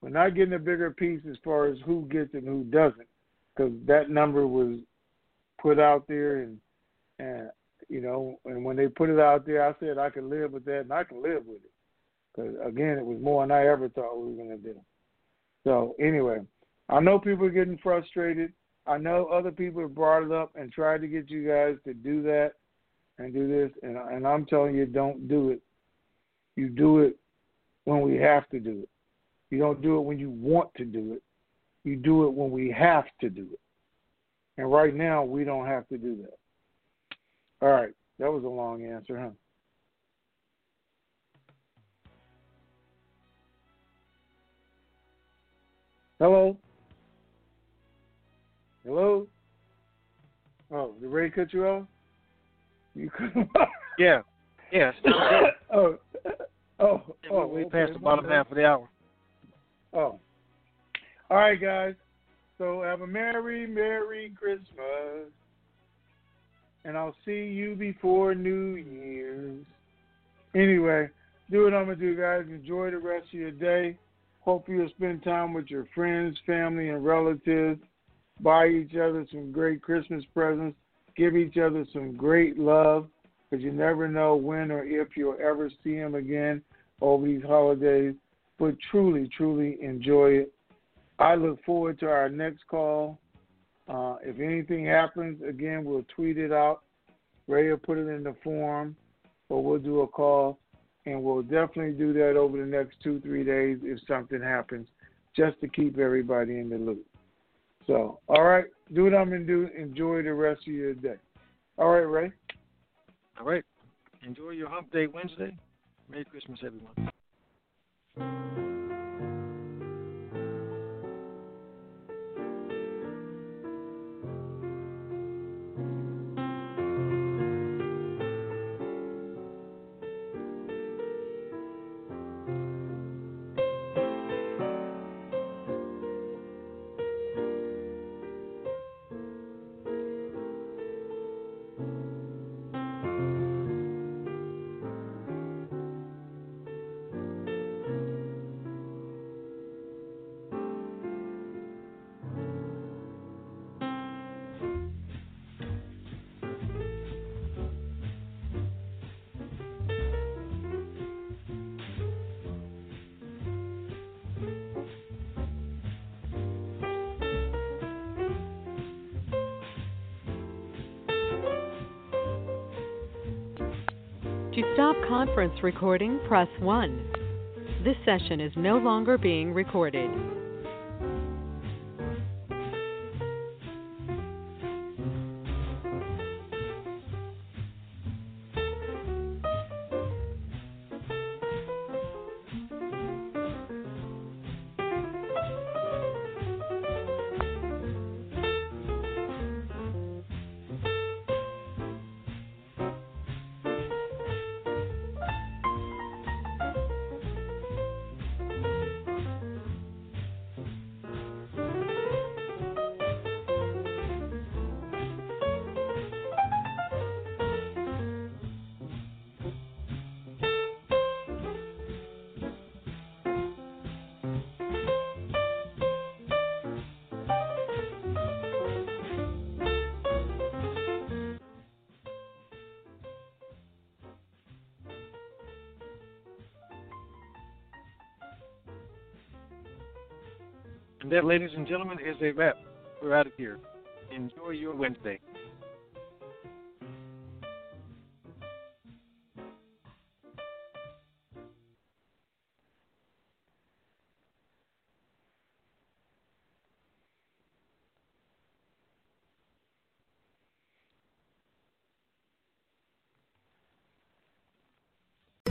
we're not getting a bigger piece as far as who gets and who doesn't, because that number was put out there and and you know, and when they put it out there, I said I could live with that, and I can live with it. Because again, it was more than I ever thought we were going to do. So anyway, I know people are getting frustrated. I know other people have brought it up and tried to get you guys to do that and do this, and and I'm telling you, don't do it. You do it when we have to do it. You don't do it when you want to do it. You do it when we have to do it. And right now, we don't have to do that. All right, that was a long answer, huh? Hello? Hello? Oh, did Ray cut you off? You cut him off? Yeah. Yeah. Oh. oh. Oh. Yeah, oh. We, we okay. passed the bottom half of the hour. Oh. All right, guys. So have a Merry, Merry Christmas and I'll see you before New Year's. Anyway, do what I'm gonna do, guys. Enjoy the rest of your day. Hope you'll spend time with your friends, family, and relatives. Buy each other some great Christmas presents. Give each other some great love, because you never know when or if you'll ever see them again over these holidays. But truly, truly enjoy it. I look forward to our next call. Uh, if anything happens, again, we'll tweet it out. Ray will put it in the form, or we'll do a call, and we'll definitely do that over the next two, three days if something happens, just to keep everybody in the loop. So, all right, do what I'm to do. Enjoy the rest of your day. All right, Ray. All right. Enjoy your Hump Day Wednesday. Merry Christmas, everyone. Conference recording, press 1. This session is no longer being recorded. That, ladies and gentlemen, is a wrap. We're out of here. Enjoy your Wednesday.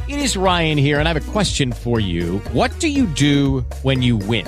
It is Ryan here, and I have a question for you. What do you do when you win?